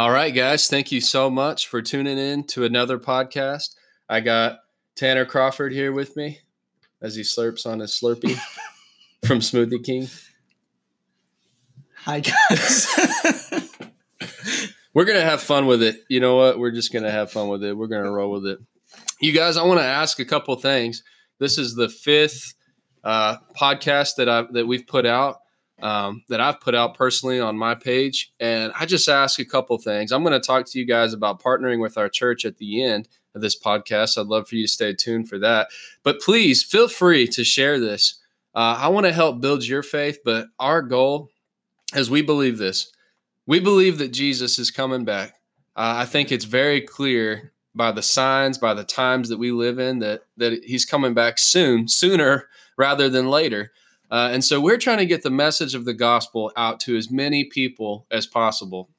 All right, guys. Thank you so much for tuning in to another podcast. I got Tanner Crawford here with me as he slurps on his Slurpee from Smoothie King. Hi, guys. We're going to have fun with it. You know what? We're just going to have fun with it. We're going to roll with it. You guys, I want to ask a couple things. This is the fifth uh, podcast that I that we've put out um, that I've put out personally on my page. And I just ask a couple things. I'm going to talk to you guys about partnering with our church at the end of this podcast. I'd love for you to stay tuned for that. But please feel free to share this. Uh, I want to help build your faith, but our goal, as we believe this, we believe that Jesus is coming back. Uh, I think it's very clear by the signs, by the times that we live in, that that He's coming back soon, sooner rather than later. Uh, and so we're trying to get the message of the gospel out to as many people as possible.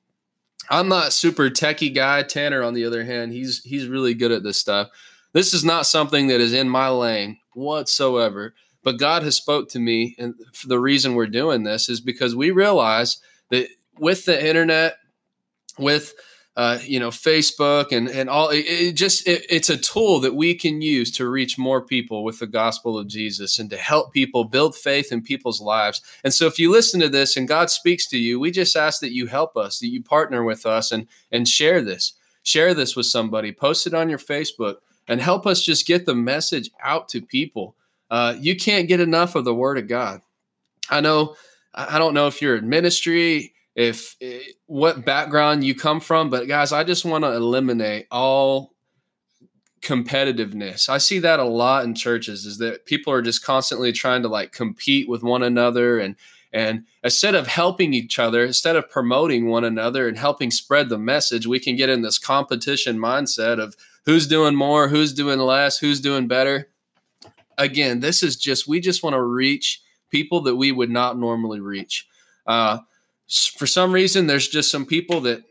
I'm not super techie guy. Tanner, on the other hand, he's he's really good at this stuff. This is not something that is in my lane whatsoever. But God has spoke to me, and the reason we're doing this is because we realize that with the internet, with uh, you know facebook and and all it, it just it, it's a tool that we can use to reach more people with the gospel of jesus and to help people build faith in people's lives. And so if you listen to this and god speaks to you we just ask that you help us that you partner with us and and share this. Share this with somebody. Post it on your facebook and help us just get the message out to people. Uh, you can't get enough of the word of god. I know i don't know if you're in ministry if eh, what background you come from but guys i just want to eliminate all competitiveness. I see that a lot in churches is that people are just constantly trying to like compete with one another and and instead of helping each other instead of promoting one another and helping spread the message we can get in this competition mindset of who's doing more who's doing less who's doing better. Again this is just we just want to reach people that we would not normally reach. Uh, for some reason there's just some people that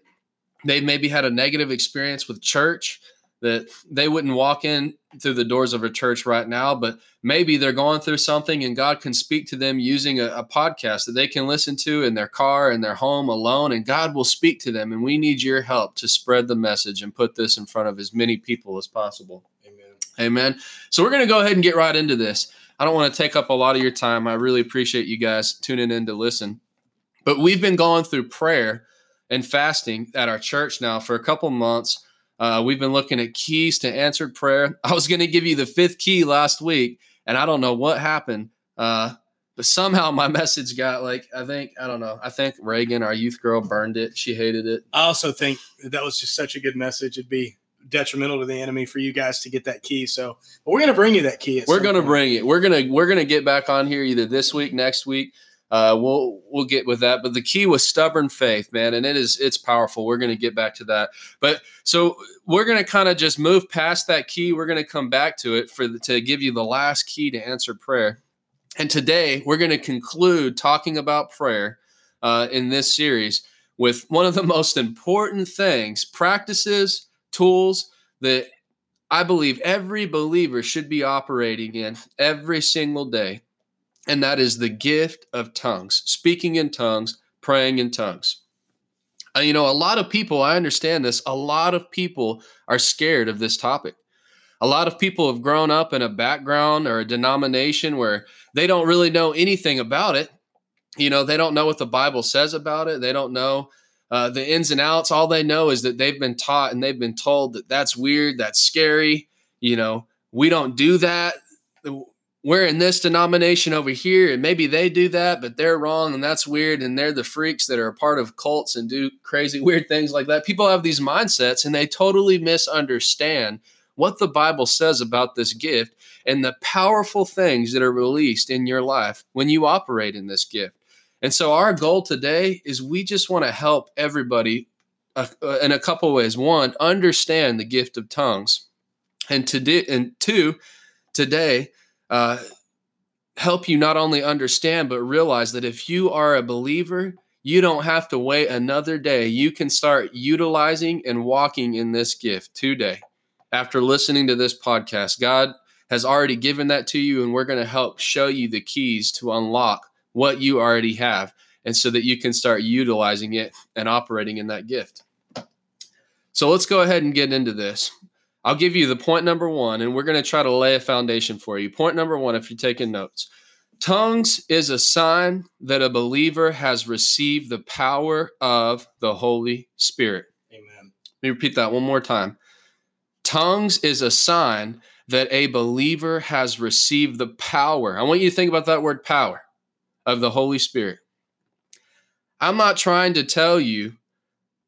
they maybe had a negative experience with church that they wouldn't walk in through the doors of a church right now, but maybe they're going through something and God can speak to them using a, a, podcast that they can listen to in their car, in their home alone, and God will speak to them. And we need your help to spread the message and put this in front of as many people as possible. Amen. Amen. So we're going to go ahead and get right into this. I don't want to take up a lot of your time. I really appreciate you guys tuning in to listen. But we've been going through prayer and fasting at our church now for a couple months. Uh, we've been looking at keys to answered prayer. I was going to give you the fifth key last week, and I don't know what happened. Uh, but somehow my message got like I think I don't know. I think Reagan, our youth girl, burned it. She hated it. I also think that was just such a good message. It'd be detrimental to the enemy for you guys to get that key. So but we're going to bring you that key. We're going to bring it. We're going to we're going to get back on here either this week, next week uh, we'll we'll get with that. But the key was stubborn faith, man, and it is it's powerful. We're going to get back to that. But so we're going to kind of just move past that key. We're going to come back to it for the, to give you the last key to answer prayer. And today we're going to conclude talking about prayer uh, in this series with one of the most important things, practices, tools that I believe every believer should be operating in every single day and that is the gift of tongues, speaking in tongues, praying in tongues. Uh, you know, a lot of people, I understand this, a lot of people are scared of this topic. A lot of people have grown up in a background or a denomination where they don't really know anything about it. You know, they don't know what the Bible says about it. They don't know uh, the ins and outs. All they know is that they've been taught and they've been told that that's weird, that's scary. You know, we don't do that we're in this denomination over here and maybe they do that but they're wrong and that's weird and they're the freaks that are part of cults and do crazy weird things like that. People have these mindsets and they totally misunderstand what the bible says about this gift and the powerful things that are released in your life when you operate in this gift. And so our goal today is we just want to help everybody uh, uh, in a couple ways. One understand the gift of tongues and to do and two today uh, help you not only understand, but realize that if you are a believer, you don't have to wait another day. You can start utilizing and walking in this gift today. After listening to this podcast, God has already given that to you, and we're going to help show you the keys to unlock what you already have, and so that you can start utilizing it and operating in that gift. So let's go ahead and get into this. I'll give you the point number one, and we're going to try to lay a foundation for you. Point number one, if you're taking notes tongues is a sign that a believer has received the power of the Holy Spirit. Amen. Let me repeat that one more time. Tongues is a sign that a believer has received the power. I want you to think about that word power of the Holy Spirit. I'm not trying to tell you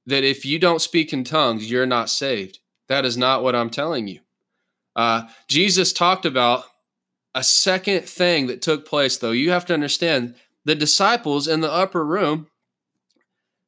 that if you don't speak in tongues, you're not saved. That is not what I'm telling you. Uh, Jesus talked about a second thing that took place, though. You have to understand the disciples in the upper room,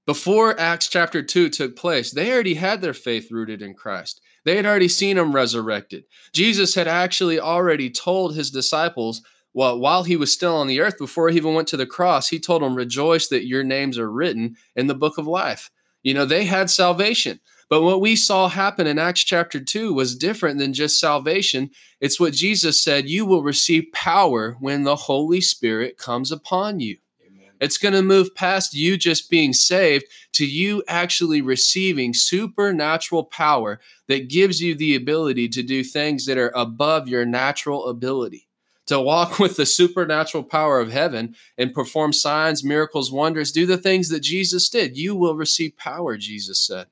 before Acts chapter 2 took place, they already had their faith rooted in Christ. They had already seen him resurrected. Jesus had actually already told his disciples, well, while he was still on the earth, before he even went to the cross, he told them, Rejoice that your names are written in the book of life. You know, they had salvation. But what we saw happen in Acts chapter 2 was different than just salvation. It's what Jesus said you will receive power when the Holy Spirit comes upon you. Amen. It's going to move past you just being saved to you actually receiving supernatural power that gives you the ability to do things that are above your natural ability to walk with the supernatural power of heaven and perform signs, miracles, wonders, do the things that Jesus did. You will receive power, Jesus said.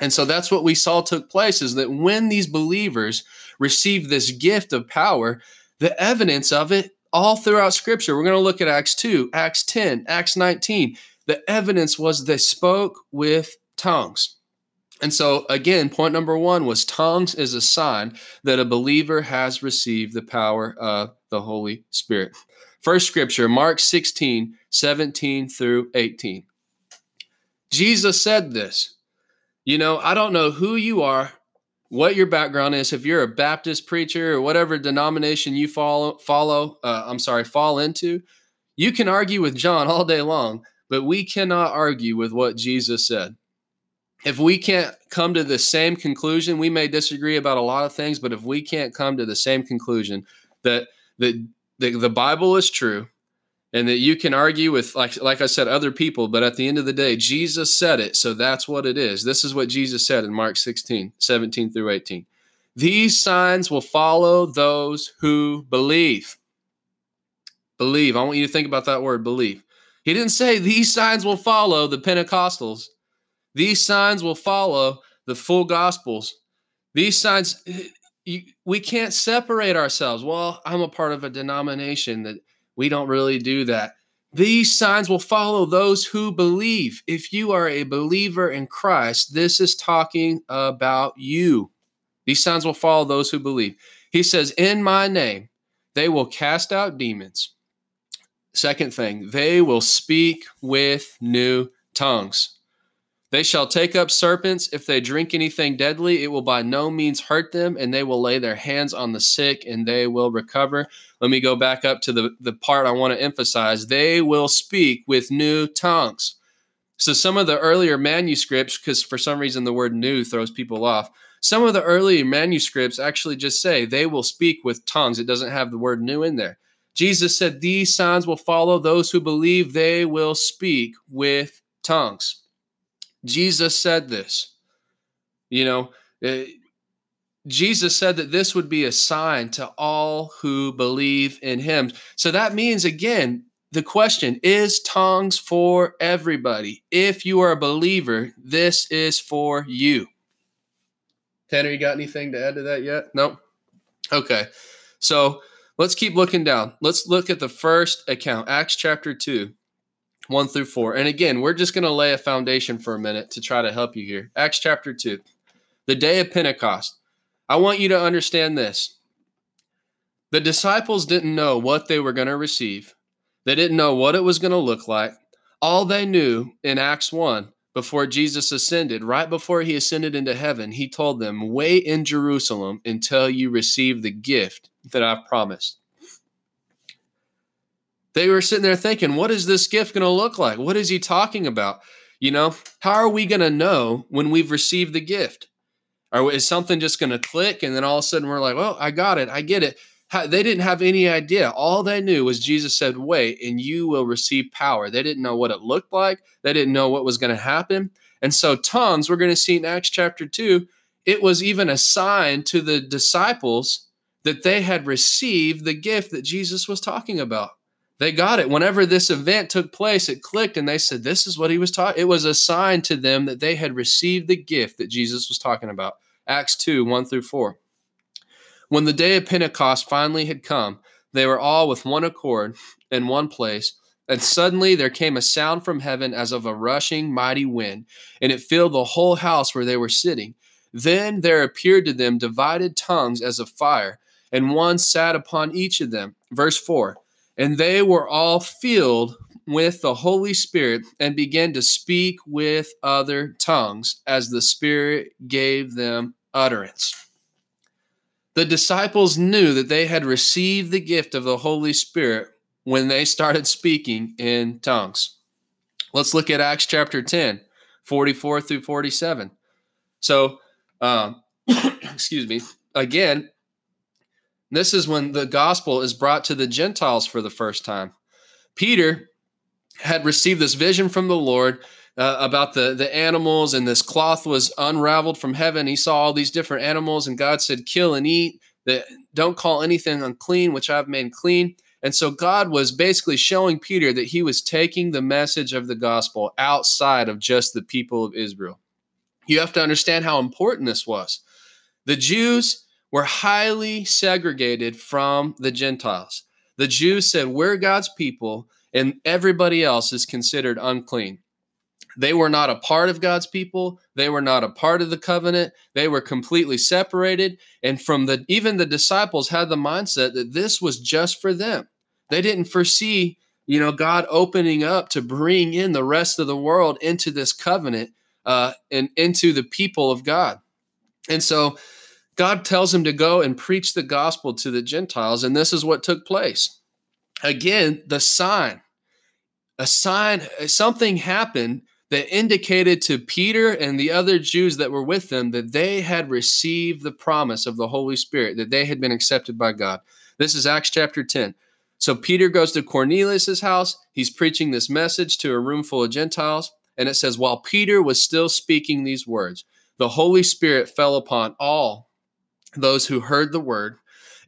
And so that's what we saw took place is that when these believers received this gift of power, the evidence of it all throughout scripture, we're going to look at Acts 2, Acts 10, Acts 19. The evidence was they spoke with tongues. And so, again, point number one was tongues is a sign that a believer has received the power of the Holy Spirit. First scripture, Mark 16, 17 through 18. Jesus said this you know, I don't know who you are, what your background is. If you're a Baptist preacher or whatever denomination you follow, follow, uh, I'm sorry, fall into, you can argue with John all day long, but we cannot argue with what Jesus said. If we can't come to the same conclusion, we may disagree about a lot of things, but if we can't come to the same conclusion that that the, the Bible is true, and that you can argue with like like I said other people but at the end of the day Jesus said it so that's what it is. This is what Jesus said in Mark 16 17 through 18 these signs will follow those who believe. Believe. I want you to think about that word believe. He didn't say these signs will follow the Pentecostals. These signs will follow the full gospels. These signs eh, you, we can't separate ourselves. Well I'm a part of a denomination that we don't really do that. These signs will follow those who believe. If you are a believer in Christ, this is talking about you. These signs will follow those who believe. He says, In my name, they will cast out demons. Second thing, they will speak with new tongues. They shall take up serpents. If they drink anything deadly, it will by no means hurt them, and they will lay their hands on the sick and they will recover. Let me go back up to the, the part I want to emphasize. They will speak with new tongues. So, some of the earlier manuscripts, because for some reason the word new throws people off, some of the early manuscripts actually just say they will speak with tongues. It doesn't have the word new in there. Jesus said, These signs will follow those who believe they will speak with tongues. Jesus said this. You know, uh, Jesus said that this would be a sign to all who believe in him. So that means, again, the question is tongues for everybody? If you are a believer, this is for you. Tanner, you got anything to add to that yet? No? Okay. So let's keep looking down. Let's look at the first account, Acts chapter 2. 1 through 4. And again, we're just going to lay a foundation for a minute to try to help you here. Acts chapter 2, the day of Pentecost. I want you to understand this. The disciples didn't know what they were going to receive, they didn't know what it was going to look like. All they knew in Acts 1, before Jesus ascended, right before he ascended into heaven, he told them, Wait in Jerusalem until you receive the gift that I've promised. They were sitting there thinking, what is this gift going to look like? What is he talking about? You know, how are we going to know when we've received the gift? Or is something just going to click and then all of a sudden we're like, well, I got it. I get it. They didn't have any idea. All they knew was Jesus said, wait, and you will receive power. They didn't know what it looked like, they didn't know what was going to happen. And so, tongues, we're going to see in Acts chapter 2, it was even a sign to the disciples that they had received the gift that Jesus was talking about. They got it. Whenever this event took place, it clicked and they said, This is what he was taught. It was a sign to them that they had received the gift that Jesus was talking about. Acts 2 1 through 4. When the day of Pentecost finally had come, they were all with one accord in one place. And suddenly there came a sound from heaven as of a rushing mighty wind, and it filled the whole house where they were sitting. Then there appeared to them divided tongues as of fire, and one sat upon each of them. Verse 4 And they were all filled with the Holy Spirit and began to speak with other tongues as the Spirit gave them utterance. The disciples knew that they had received the gift of the Holy Spirit when they started speaking in tongues. Let's look at Acts chapter 10, 44 through 47. So, um, excuse me, again, this is when the gospel is brought to the Gentiles for the first time. Peter had received this vision from the Lord uh, about the, the animals, and this cloth was unraveled from heaven. He saw all these different animals, and God said, Kill and eat. That don't call anything unclean, which I've made clean. And so God was basically showing Peter that he was taking the message of the gospel outside of just the people of Israel. You have to understand how important this was. The Jews were highly segregated from the Gentiles. The Jews said, We're God's people, and everybody else is considered unclean. They were not a part of God's people. They were not a part of the covenant. They were completely separated. And from the even the disciples had the mindset that this was just for them. They didn't foresee, you know, God opening up to bring in the rest of the world into this covenant uh, and into the people of God. And so God tells him to go and preach the gospel to the Gentiles. And this is what took place. Again, the sign, a sign, something happened that indicated to Peter and the other Jews that were with them that they had received the promise of the Holy Spirit, that they had been accepted by God. This is Acts chapter 10. So Peter goes to Cornelius's house. He's preaching this message to a room full of Gentiles. And it says, While Peter was still speaking these words, the Holy Spirit fell upon all those who heard the word,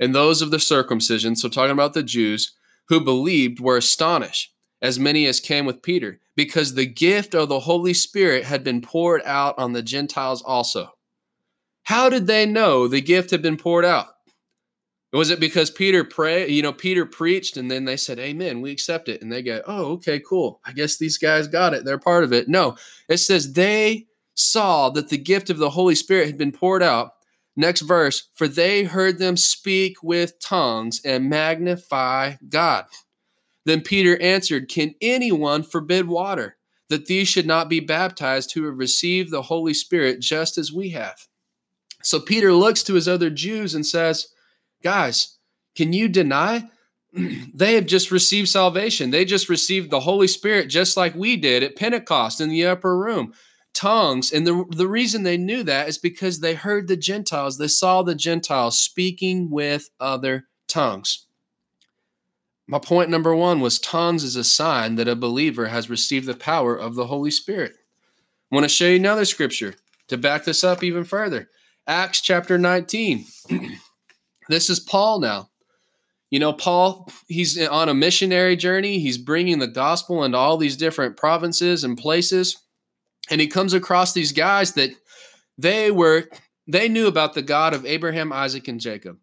and those of the circumcision, so talking about the Jews, who believed were astonished, as many as came with Peter because the gift of the Holy Spirit had been poured out on the Gentiles also. How did they know the gift had been poured out? Was it because Peter prayed, you know, Peter preached and then they said, Amen, we accept it. And they go, Oh, okay, cool. I guess these guys got it. They're part of it. No, it says they saw that the gift of the Holy Spirit had been poured out. Next verse, for they heard them speak with tongues and magnify God. Then Peter answered, Can anyone forbid water, that these should not be baptized who have received the Holy Spirit just as we have? So Peter looks to his other Jews and says, Guys, can you deny? they have just received salvation. They just received the Holy Spirit just like we did at Pentecost in the upper room. Tongues. And the, the reason they knew that is because they heard the Gentiles, they saw the Gentiles speaking with other tongues. My point number one was tongues is a sign that a believer has received the power of the Holy Spirit. I want to show you another scripture to back this up even further. Acts chapter 19. this is Paul now. You know, Paul, he's on a missionary journey. He's bringing the gospel into all these different provinces and places. And he comes across these guys that they were, they knew about the God of Abraham, Isaac, and Jacob.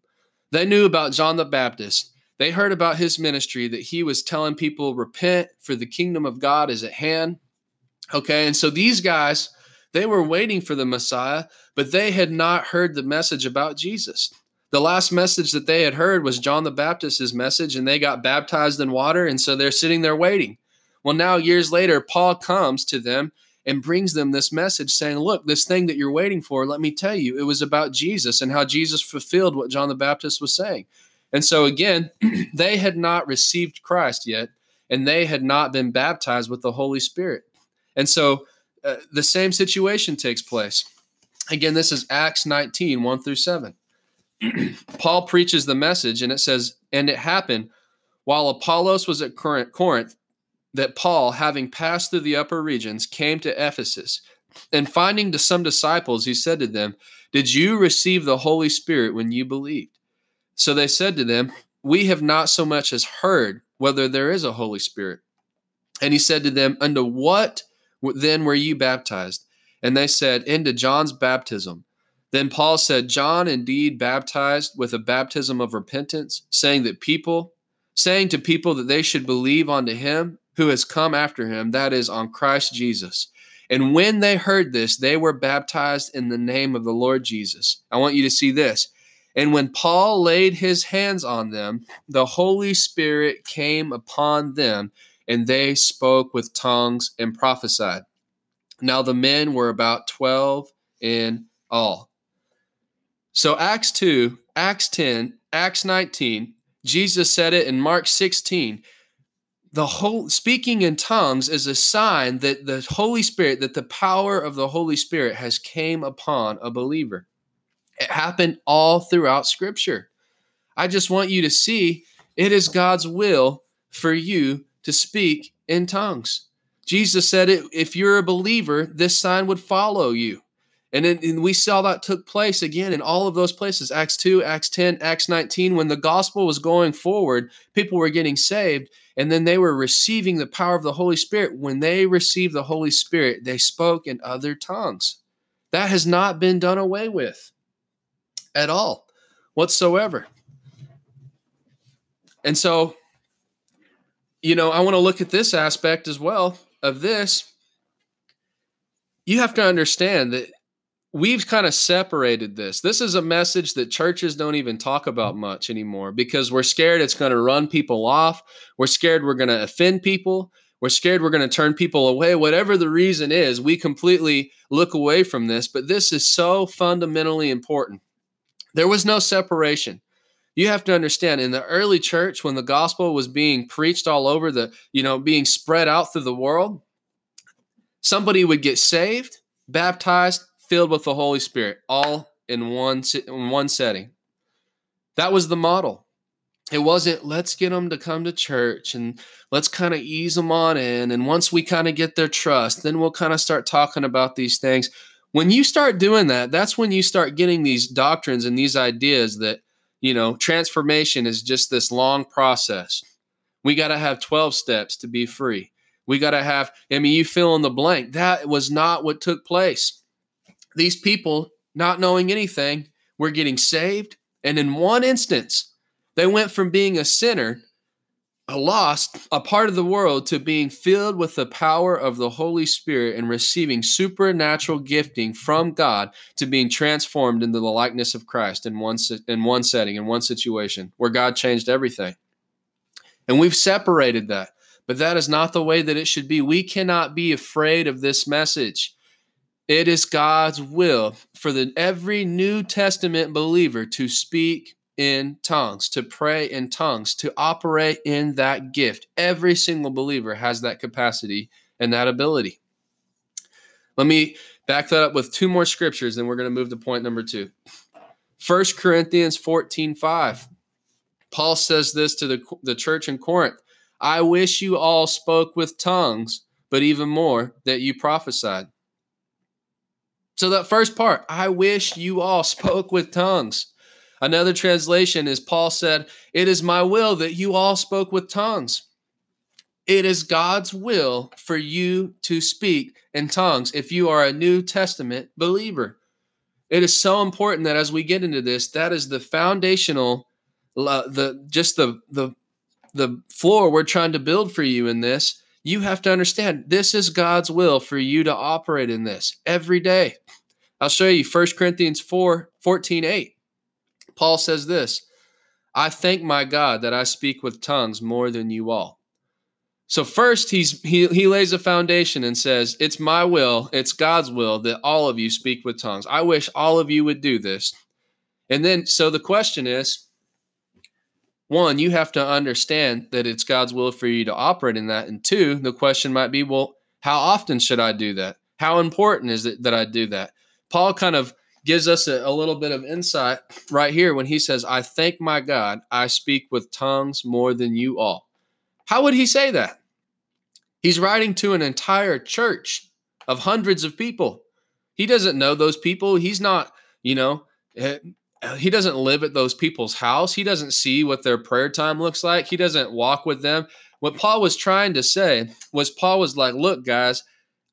They knew about John the Baptist. They heard about his ministry that he was telling people, repent, for the kingdom of God is at hand. Okay, and so these guys, they were waiting for the Messiah, but they had not heard the message about Jesus. The last message that they had heard was John the Baptist's message, and they got baptized in water, and so they're sitting there waiting. Well, now, years later, Paul comes to them and brings them this message saying, Look, this thing that you're waiting for, let me tell you, it was about Jesus and how Jesus fulfilled what John the Baptist was saying. And so, again, they had not received Christ yet, and they had not been baptized with the Holy Spirit. And so, uh, the same situation takes place. Again, this is Acts 19 1 through 7. Paul preaches the message, and it says, And it happened while Apollos was at Corinth that Paul, having passed through the upper regions, came to Ephesus. And finding to some disciples, he said to them, Did you receive the Holy Spirit when you believed? So they said to them, We have not so much as heard whether there is a Holy Spirit. And he said to them, Unto what then were you baptized? And they said, Into John's baptism. Then Paul said, John indeed baptized with a baptism of repentance, saying that people, saying to people that they should believe unto him who has come after him, that is, on Christ Jesus. And when they heard this, they were baptized in the name of the Lord Jesus. I want you to see this. And when Paul laid his hands on them, the Holy Spirit came upon them, and they spoke with tongues and prophesied. Now the men were about 12 in all. So Acts 2, Acts 10, Acts 19, Jesus said it in Mark 16. The whole speaking in tongues is a sign that the Holy Spirit, that the power of the Holy Spirit has came upon a believer. It happened all throughout scripture. I just want you to see it is God's will for you to speak in tongues. Jesus said it if you're a believer, this sign would follow you. And, then, we saw that took place again in all of those places Acts 2, Acts 10, Acts 19. When the gospel was going forward, people were getting saved, and then they were receiving the power of the Holy Spirit. When they received the Holy Spirit, they spoke in other tongues. That has not been done away with at all whatsoever. And so, you know, I want to look at this aspect as well of this. You have to understand that we've kind of separated this. This is a message that churches don't even talk about mm-hmm. much anymore because we're scared it's going to run people off. We're scared we're going to offend people. We're scared we're going to turn people away. Whatever the reason is, we completely look away from this. But this is so fundamentally important. There was no separation. You have to understand in the early church when the gospel was being preached all over the, you know, being spread out through the world, somebody would get saved, baptized, filled with the Holy Spirit, all in one in one setting. That was the model. It wasn't let's get them to come to church and let's kind of ease them on in and once we kind of get their trust, then we'll kind of start talking about these things. When you start doing that, that's when you start getting these doctrines and these ideas that, you know, transformation is just this long process. We got to have 12 steps to be free. We got to have, I mean, you fill in the blank. That was not what took place. These people, not knowing anything, were getting saved. And in one instance, they went from being a sinner a lost, a part of the world, to being filled with the power of the Holy Spirit and receiving supernatural gifting from God to being transformed into the likeness of Christ in one in one setting, in one situation, where God changed everything. And we've separated that, but that is not the way that it should be. We cannot be afraid of this message. It is God's will for the every New Testament believer to speak in tongues, to pray in tongues, to operate in that gift. Every single believer has that capacity and that ability. Let me back that up with two more scriptures, and we're going to move to point number two. 1 Corinthians 14 5. Paul says this to the, the church in Corinth I wish you all spoke with tongues, but even more that you prophesied. So, that first part, I wish you all spoke with tongues. Another translation is Paul said, It is my will that you all spoke with tongues. It is God's will for you to speak in tongues if you are a New Testament believer. It is so important that as we get into this, that is the foundational, the just the the the floor we're trying to build for you in this. You have to understand this is God's will for you to operate in this every day. I'll show you 1 Corinthians 4 14 8. Paul says this I thank my God that I speak with tongues more than you all. So first he's he, he lays a foundation and says, It's my will, it's God's will that all of you speak with tongues. I wish all of you would do this. And then so the question is one, you have to understand that it's God's will for you to operate in that. And two, the question might be, well, how often should I do that? How important is it that I do that? Paul kind of gives us a, a, little bit of insight right here when he says, I thank my God, I speak with tongues more than you all. How would he say that? He's writing to an entire church of hundreds of people. He doesn't know those people. He's not, you know, eh, he doesn't live at those people's house. He doesn't see what their prayer time looks like. He doesn't walk with them. What Paul was trying to say was Paul was like, look, guys,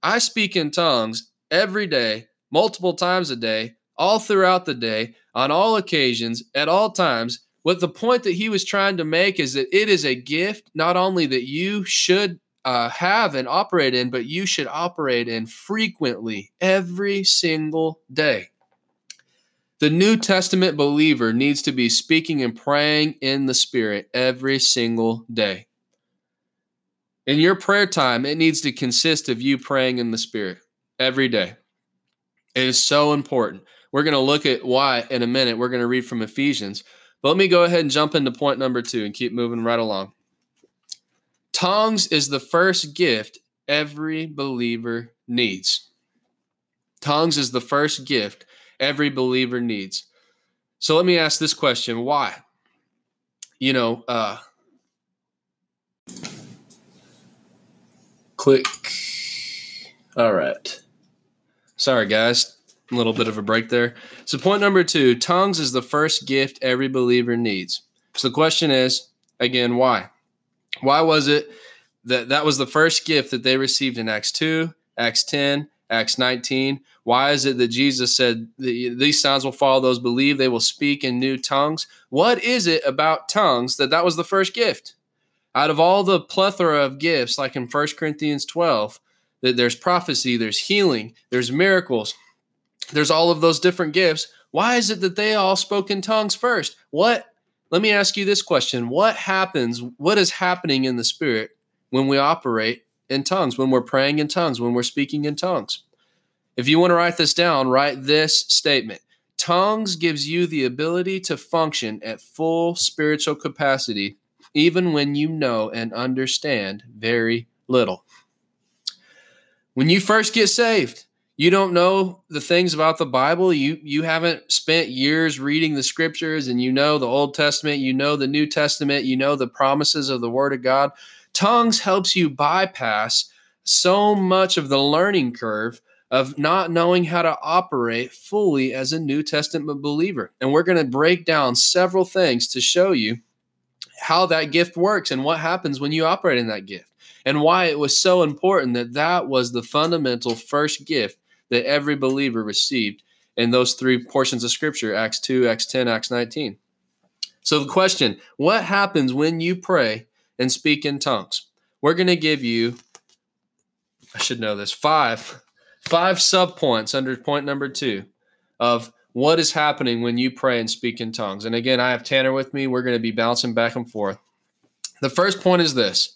I speak in tongues every day, multiple times a day, all throughout the day, on all occasions, at all times. What the point that he was trying to make is that it is a gift, not only that you should uh, have and operate in, but you should operate in frequently every single day. The New Testament believer needs to be speaking and praying in the Spirit every single day. In your prayer time, it needs to consist of you praying in the Spirit every day. It is so important. We're going to look at why in a minute. We're going to read from Ephesians. But let me go ahead and jump into point number two and keep moving right along. Tongues is the first gift every believer needs. Tongues is the first gift every believer needs. So let me ask this question why? You know, uh, click. All right. Sorry, guys. A little bit of a break there. So, point number two tongues is the first gift every believer needs. So, the question is again, why? Why was it that that was the first gift that they received in Acts 2, Acts 10, Acts 19. Why is it that Jesus said, These signs will follow those believe, they will speak in new tongues? What is it about tongues that that was the first gift? Out of all the plethora of gifts, like in 1 Corinthians 12, that there's prophecy, there's healing, there's miracles, there's all of those different gifts. Why is it that they all spoke in tongues first? What, let me ask you this question What happens, what is happening in the spirit when we operate in tongues, when we're praying in tongues, when we're speaking in tongues. If you want to write this down, write this statement Tongues gives you the ability to function at full spiritual capacity, even when you know and understand very little. When you first get saved, you don't know the things about the Bible. You you haven't spent years reading the scriptures and you know the Old Testament, you know the New Testament, you know the promises of the Word of God. Tongues helps you bypass so much of the learning curve of not knowing how to operate fully as a New Testament believer. And we're going to break down several things to show you how that gift works and what happens when you operate in that gift and why it was so important that that was the fundamental first gift that every believer received in those three portions of scripture Acts 2, Acts 10, Acts 19. So, the question what happens when you pray and speak in tongues. We're going to give you, I should know this, five, five subpoints under point number two of what is happening when you pray and speak in tongues. And again, I have Tanner with me. We're going to be bouncing back and forth. The first point is this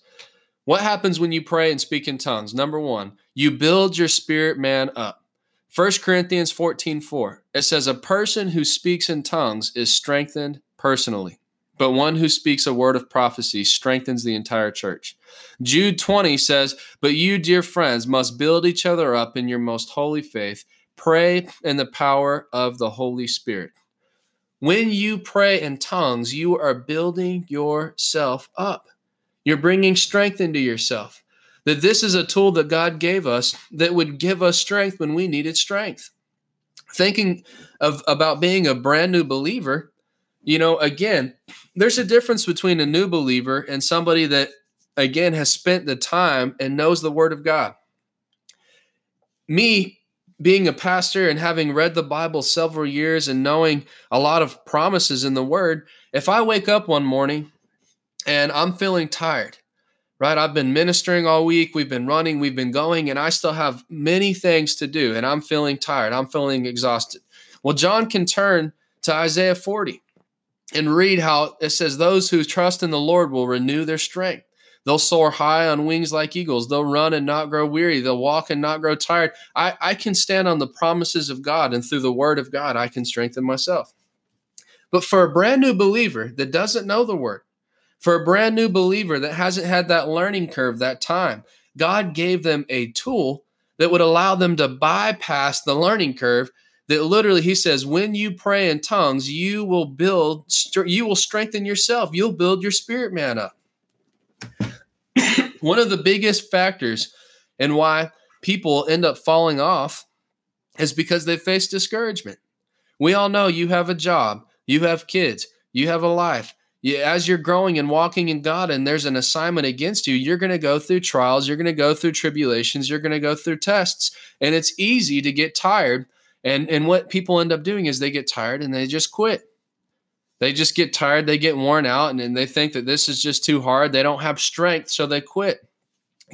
What happens when you pray and speak in tongues? Number one, you build your spirit man up. 1 Corinthians 14 4, it says, A person who speaks in tongues is strengthened personally but one who speaks a word of prophecy strengthens the entire church. Jude 20 says, But you, dear friends, must build each other up in your most holy faith. Pray in the power of the Holy Spirit. When you pray in tongues, you are building yourself up. You're bringing strength into yourself. That this is a tool that God gave us that would give us strength when we needed strength. Thinking of about being a brand new believer, you know, again, there's a difference between a new believer and somebody that, again, has spent the time and knows the Word of God. Me, being a pastor and having read the Bible several years and knowing a lot of promises in the Word, if I wake up one morning and I'm feeling tired, right? I've been ministering all week, we've been running, we've been going, and I still have many things to do, and I'm feeling tired, I'm feeling exhausted. Well, John can turn to Isaiah 40 and read how it says, Those who trust in the Lord will renew their strength. They'll soar high on wings like eagles. They'll run and not grow weary. They'll walk and not grow tired. I, I can stand on the promises of God, and through the word of God, I can strengthen myself. But for a brand new believer that doesn't know the word, for a brand new believer that hasn't had that learning curve, that time, God gave them a tool that would allow them to bypass the learning curve that literally he says when you pray in tongues you will build you will strengthen yourself you'll build your spirit man up one of the biggest factors and why people end up falling off is because they face discouragement. We all know you have a job, you have kids, you have a life. As you're growing and walking in God and there's an assignment against you, you're going to go through trials, you're going to go through tribulations, you're going to go through tests. And it's easy to get tired. And, and what people end up doing is they get tired and they just quit. They just get tired, they get worn out, and, and they think that this is just too hard. They don't have strength, so they quit.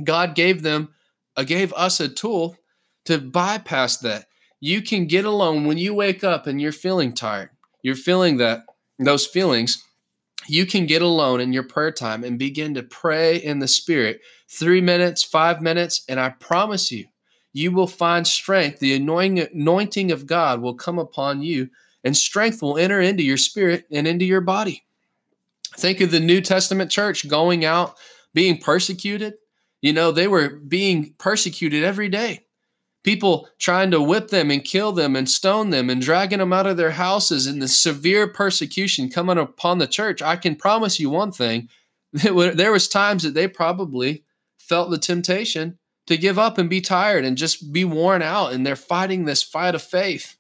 God gave them, uh, gave us a tool to bypass that. You can get alone when you wake up and you're feeling tired. You're feeling that those feelings. You can get alone in your prayer time and begin to pray in the spirit. 3 minutes, 5 minutes, and I promise you, you will find strength. The anointing of God will come upon you and strength will enter into your spirit and into your body. Think of the New Testament church going out being persecuted. You know, they were being persecuted every day people trying to whip them and kill them and stone them and dragging them out of their houses and the severe persecution coming upon the church. I can promise you one thing. There was times that they probably felt the temptation to give up and be tired and just be worn out and they're fighting this fight of faith.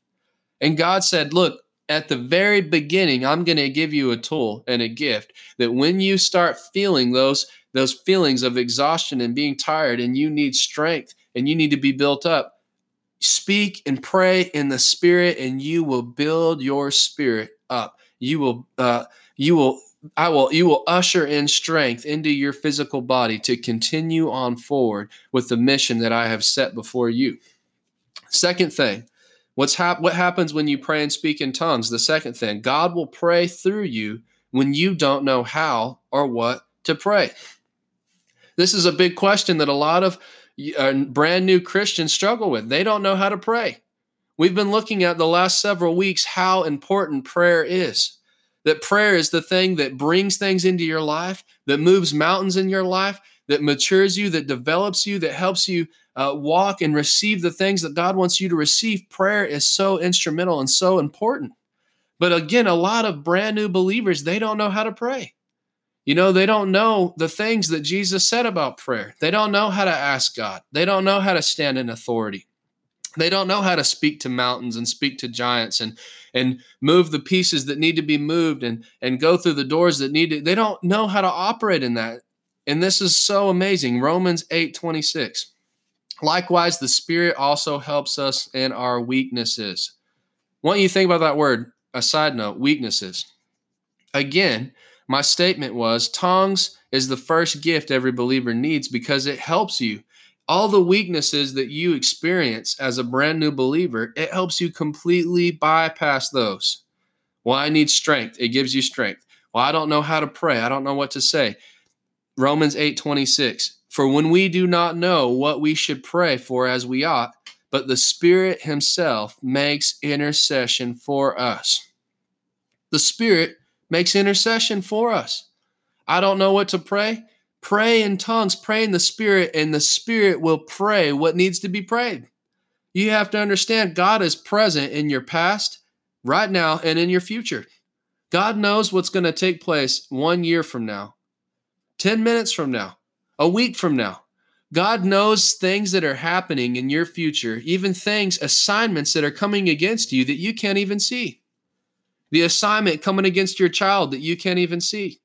And god said look at the very beginning i'm going to give you a tool and a gift that when you start feeling those those feelings of exhaustion and being tired and you need strength and you need to be built up speak and pray in the spirit and you will build your spirit up. You will uh, you will i will you will usher in strength into your physical body to continue on forward with the mission that i have set before you. Second thing what's hap- what happens when you pray and speak in tongues? The second thing god will pray through you when you don't know how or what to pray. This is a big question that a lot of brand new Christians struggle with. They don't know how to pray. We've been looking at the last several weeks how important prayer is. That prayer is the thing that brings things into your life, that moves mountains in your life, that matures you, that develops you, that helps you uh, walk and receive the things that God wants you to receive. Prayer is so instrumental and so important. But again, a lot of brand new believers, they don't know how to pray. You know, they don't know the things that Jesus said about prayer. They don't know how to ask God. They don't know how to stand in authority. They don't know how to speak to mountains and speak to giants and and move the pieces that need to be moved and and go through the doors that need to. They don't know how to operate in that. And this is so amazing. Romans 8:26. Likewise, the Spirit also helps us in our weaknesses. What you think about that word? A side note, weaknesses. Again, my statement was tongues is the first gift every believer needs because it helps you. All the weaknesses that you experience as a brand new believer, it helps you completely bypass those. Well, I need strength. It gives you strength. Well, I don't know how to pray. I don't know what to say. Romans 8 26. For when we do not know what we should pray for as we ought, but the Spirit Himself makes intercession for us. The Spirit makes intercession for us. I don't know what to pray. Pray in tongues, pray in the Spirit, and the Spirit will pray what needs to be prayed. You have to understand God is present in your past, right now, and in your future. God knows what's going to take place one year from now, 10 minutes from now, a week from now. God knows things that are happening in your future, even things, assignments that are coming against you that you can't even see the assignment coming against your child that you can't even see.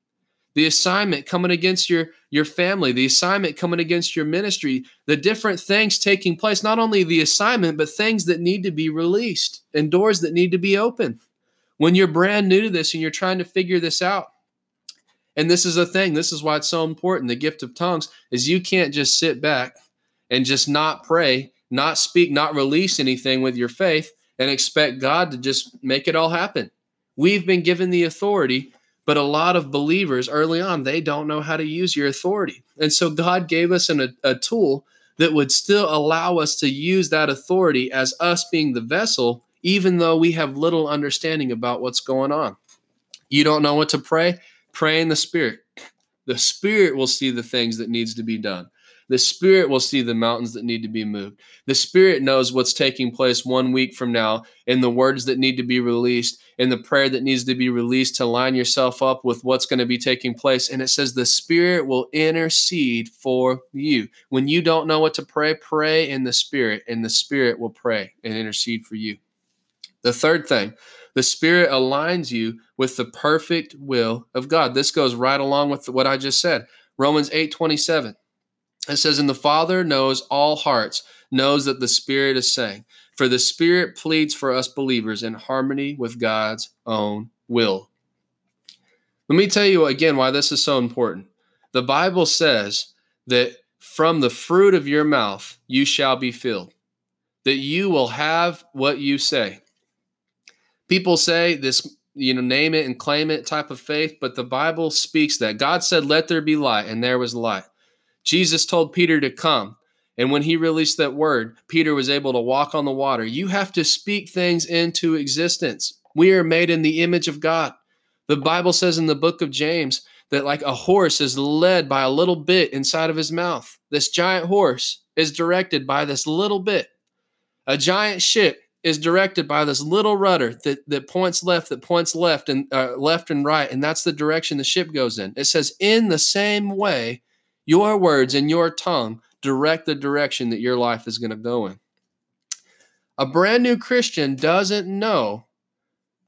The assignment coming against your your family. The assignment coming against your ministry. The different things taking place. Not only the assignment but things that need to be released and doors that need to be open. When you're brand new to this and you're trying to figure this out and this is a thing this is why it's so important the gift of tongues is you can't just sit back and just not pray not speak not release anything with your faith and expect god to just make it all happen We've been given the authority, but a lot of believers early on, they don't know how to use your authority. And so God gave us an, a, a tool that would still allow us to use that authority as us being the vessel, even though we have little understanding about what's going on. You don't know what to pray? Pray in the Spirit. The Spirit will see the things that needs to be done. The Spirit will see the mountains that need to be moved. The Spirit knows what's taking place one week from now in the words that need to be released, in the prayer that needs to be released to line yourself up with what's going to be taking place. And it says the Spirit will intercede for you. When you don't know what to pray, pray in the Spirit, and the Spirit will pray and intercede for you. The third thing, the Spirit aligns you with the perfect will of God. This goes right along with what I just said. Romans 8 27. It says, And the Father knows all hearts, knows that the Spirit is saying, For the Spirit pleads for us believers in harmony with God's own will. Let me tell you again why this is so important. The Bible says that from the fruit of your mouth you shall be filled, that you will have what you say. People say this, you know, name it and claim it type of faith, but the Bible speaks that God said, Let there be light, and there was light. Jesus told Peter to come. And when he released that word, Peter was able to walk on the water. You have to speak things into existence. We are made in the image of God. The Bible says in the book of James that, like a horse is led by a little bit inside of his mouth, this giant horse is directed by this little bit. A giant ship is directed by this little rudder that, that points left, that points left and uh, left and right, and that's the direction the ship goes in. It says, in the same way, your words and your tongue direct the direction that your life is going to go in. A brand new Christian doesn't know.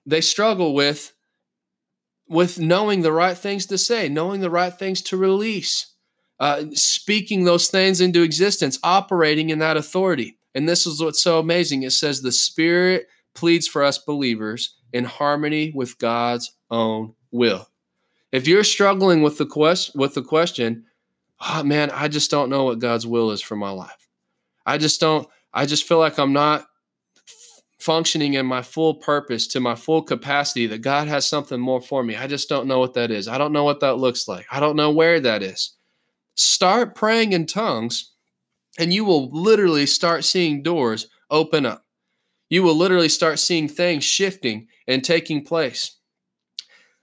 They struggle with with knowing the right things to say, knowing the right things to release, uh, speaking those things into existence, operating in that authority. And this is what's so amazing. It says the Spirit pleads for us believers in harmony with God's own will. If you're struggling with the quest with the question, oh, man, I just don't know what God's will is for my life. I just don't, I just feel like I'm not functioning in my full purpose to my full capacity that God has something more for me. I just don't know what that is. I don't know what that looks like. I don't know where that is. Start praying in tongues and you will literally start seeing doors open up. You will literally start seeing things shifting and taking place.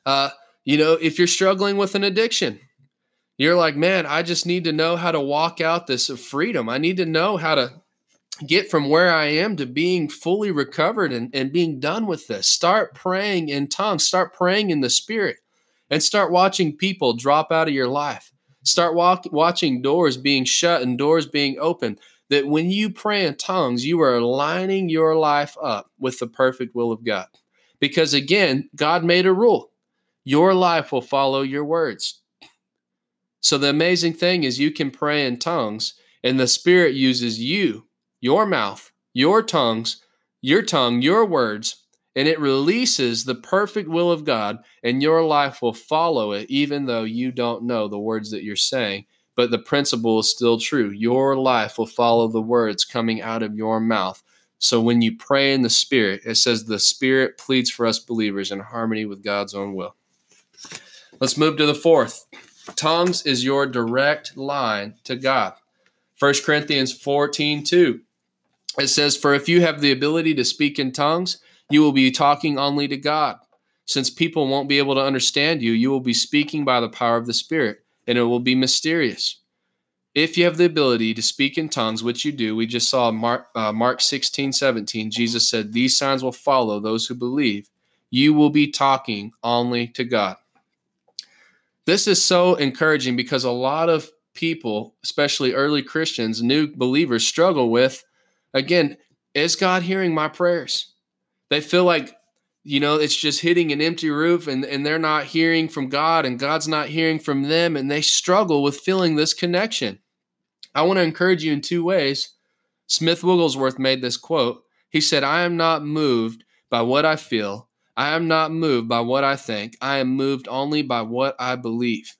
Uh, you know, if you're struggling with an addiction, you're like, man, I just need to know how to walk out this freedom. I need to know how to get from where I am to being fully recovered and, and being done with this. Start praying in tongues, start praying in the spirit, and start watching people drop out of your life. Start walk, watching doors being shut and doors being open. That when you pray in tongues, you are lining your life up with the perfect will of God. Because again, God made a rule your life will follow your words. So the amazing thing is you can pray in tongues and the spirit uses you, your mouth, your tongues, your tongue, your words, and it releases the perfect will of God and your life will follow it even though you don't know the words that you're saying. But the principle is still true. Your life will follow the words coming out of your mouth. So when you pray in the Spirit, it says the Spirit pleads for us believers in harmony with God's own will. Let's move to the fourth. Tongues is your direct line to God. 1 Corinthians 14 2. It says, For if you have the ability to speak in tongues, you will be talking only to God. Since people won't be able to understand you, you will be speaking by the power of the Spirit, and it will be mysterious. If you have the ability to speak in tongues, which you do, we just saw Mark, uh, Mark 16, 17, Jesus said, These signs will follow those who believe. You will be talking only to God. This is so encouraging because a lot of people, especially early Christians, new believers, struggle with again, is God hearing my prayers? They feel like, you know, it's just hitting an empty roof and, and they're not hearing from God and God's not hearing from them, and they struggle with feeling this connection. I want to encourage you in two ways. Smith Wigglesworth made this quote. He said, I am not moved by what I feel, I am not moved by what I think. I am moved only by what I believe.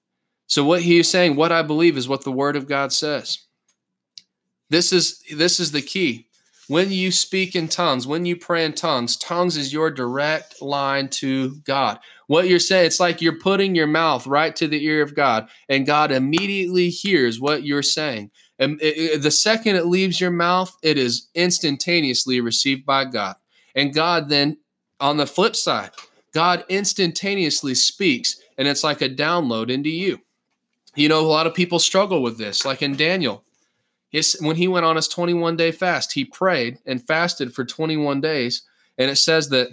So what he is saying, what I believe is what the word of God says. This is this is the key. When you speak in tongues, when you pray in tongues, tongues is your direct line to God. What you're saying, it's like you're putting your mouth right to the ear of God, and God immediately hears what you're saying. And the second it leaves your mouth, it is instantaneously received by God. And God then on the flip side, God instantaneously speaks and it's like a download into you. You know, a lot of people struggle with this, like in Daniel. His, when he went on his 21 day fast, he prayed and fasted for 21 days. And it says that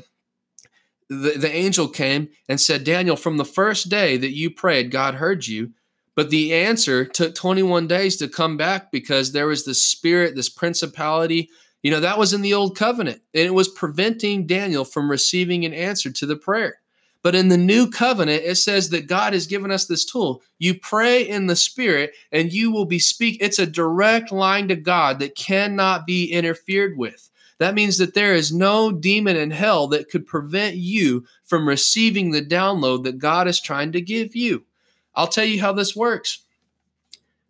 the, the angel came and said, Daniel, from the first day that you prayed, God heard you. But the answer took 21 days to come back because there was this spirit, this principality. You know, that was in the old covenant, and it was preventing Daniel from receiving an answer to the prayer. But in the new covenant, it says that God has given us this tool. You pray in the spirit and you will be speak. It's a direct line to God that cannot be interfered with. That means that there is no demon in hell that could prevent you from receiving the download that God is trying to give you. I'll tell you how this works.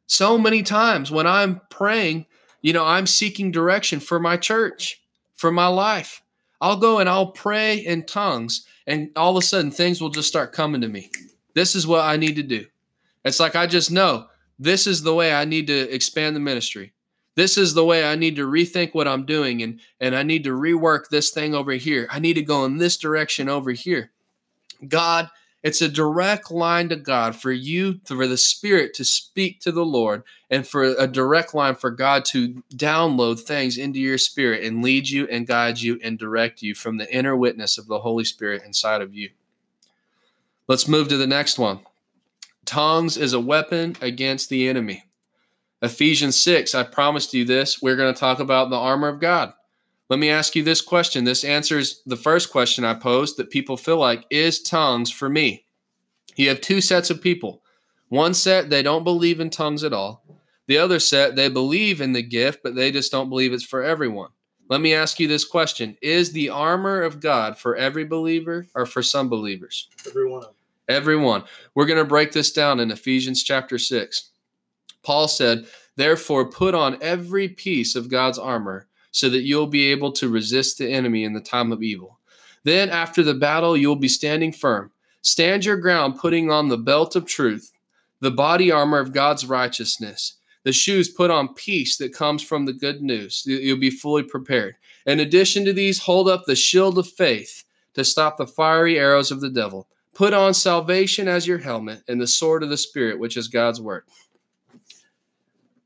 So many times when I'm praying, you know, I'm seeking direction for my church, for my life. I'll go and I'll pray in tongues, and all of a sudden things will just start coming to me. This is what I need to do. It's like I just know this is the way I need to expand the ministry this is the way I need to rethink what I'm doing and and I need to rework this thing over here. I need to go in this direction over here. God, it's a direct line to God for you for the spirit to speak to the Lord and for a direct line for God to download things into your spirit and lead you and guide you and direct you from the inner witness of the Holy Spirit inside of you. Let's move to the next one. Tongues is a weapon against the enemy. Ephesians 6, I promised you this. We're going to talk about the armor of God. Let me ask you this question. This answers the first question I posed that people feel like is tongues for me? You have two sets of people. One set, they don't believe in tongues at all. The other set, they believe in the gift, but they just don't believe it's for everyone. Let me ask you this question Is the armor of God for every believer or for some believers? Everyone. Everyone. We're going to break this down in Ephesians chapter 6. Paul said, Therefore, put on every piece of God's armor so that you'll be able to resist the enemy in the time of evil. Then, after the battle, you'll be standing firm. Stand your ground, putting on the belt of truth, the body armor of God's righteousness, the shoes put on peace that comes from the good news. You'll be fully prepared. In addition to these, hold up the shield of faith to stop the fiery arrows of the devil. Put on salvation as your helmet and the sword of the Spirit, which is God's word.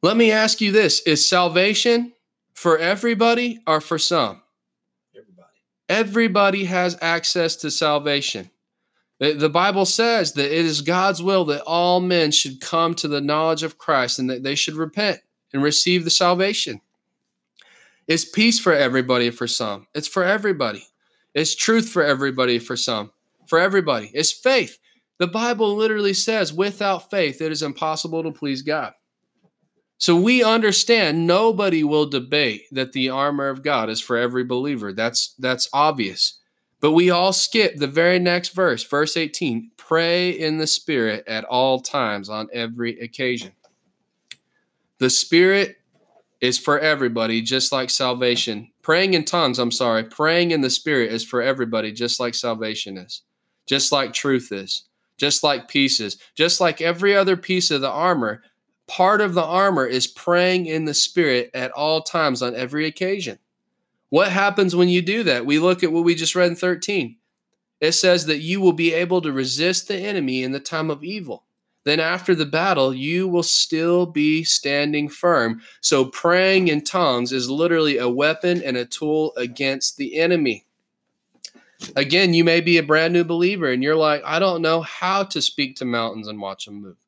Let me ask you this Is salvation for everybody or for some? Everybody. Everybody has access to salvation. The Bible says that it is God's will that all men should come to the knowledge of Christ and that they should repent and receive the salvation. It's peace for everybody for some. It's for everybody. It's truth for everybody for some. For everybody. It's faith. The Bible literally says without faith it is impossible to please God. So we understand nobody will debate that the armor of God is for every believer. That's that's obvious. But we all skip the very next verse, verse 18. Pray in the spirit at all times on every occasion. The spirit is for everybody just like salvation. Praying in tongues, I'm sorry, praying in the spirit is for everybody just like salvation is. Just like truth is. Just like peace is. Just like every other piece of the armor part of the armor is praying in the spirit at all times on every occasion. What happens when you do that? We look at what we just read in 13. It says that you will be able to resist the enemy in the time of evil. Then, after the battle, you will still be standing firm. So, praying in tongues is literally a weapon and a tool against the enemy. Again, you may be a brand new believer and you're like, I don't know how to speak to mountains and watch them move.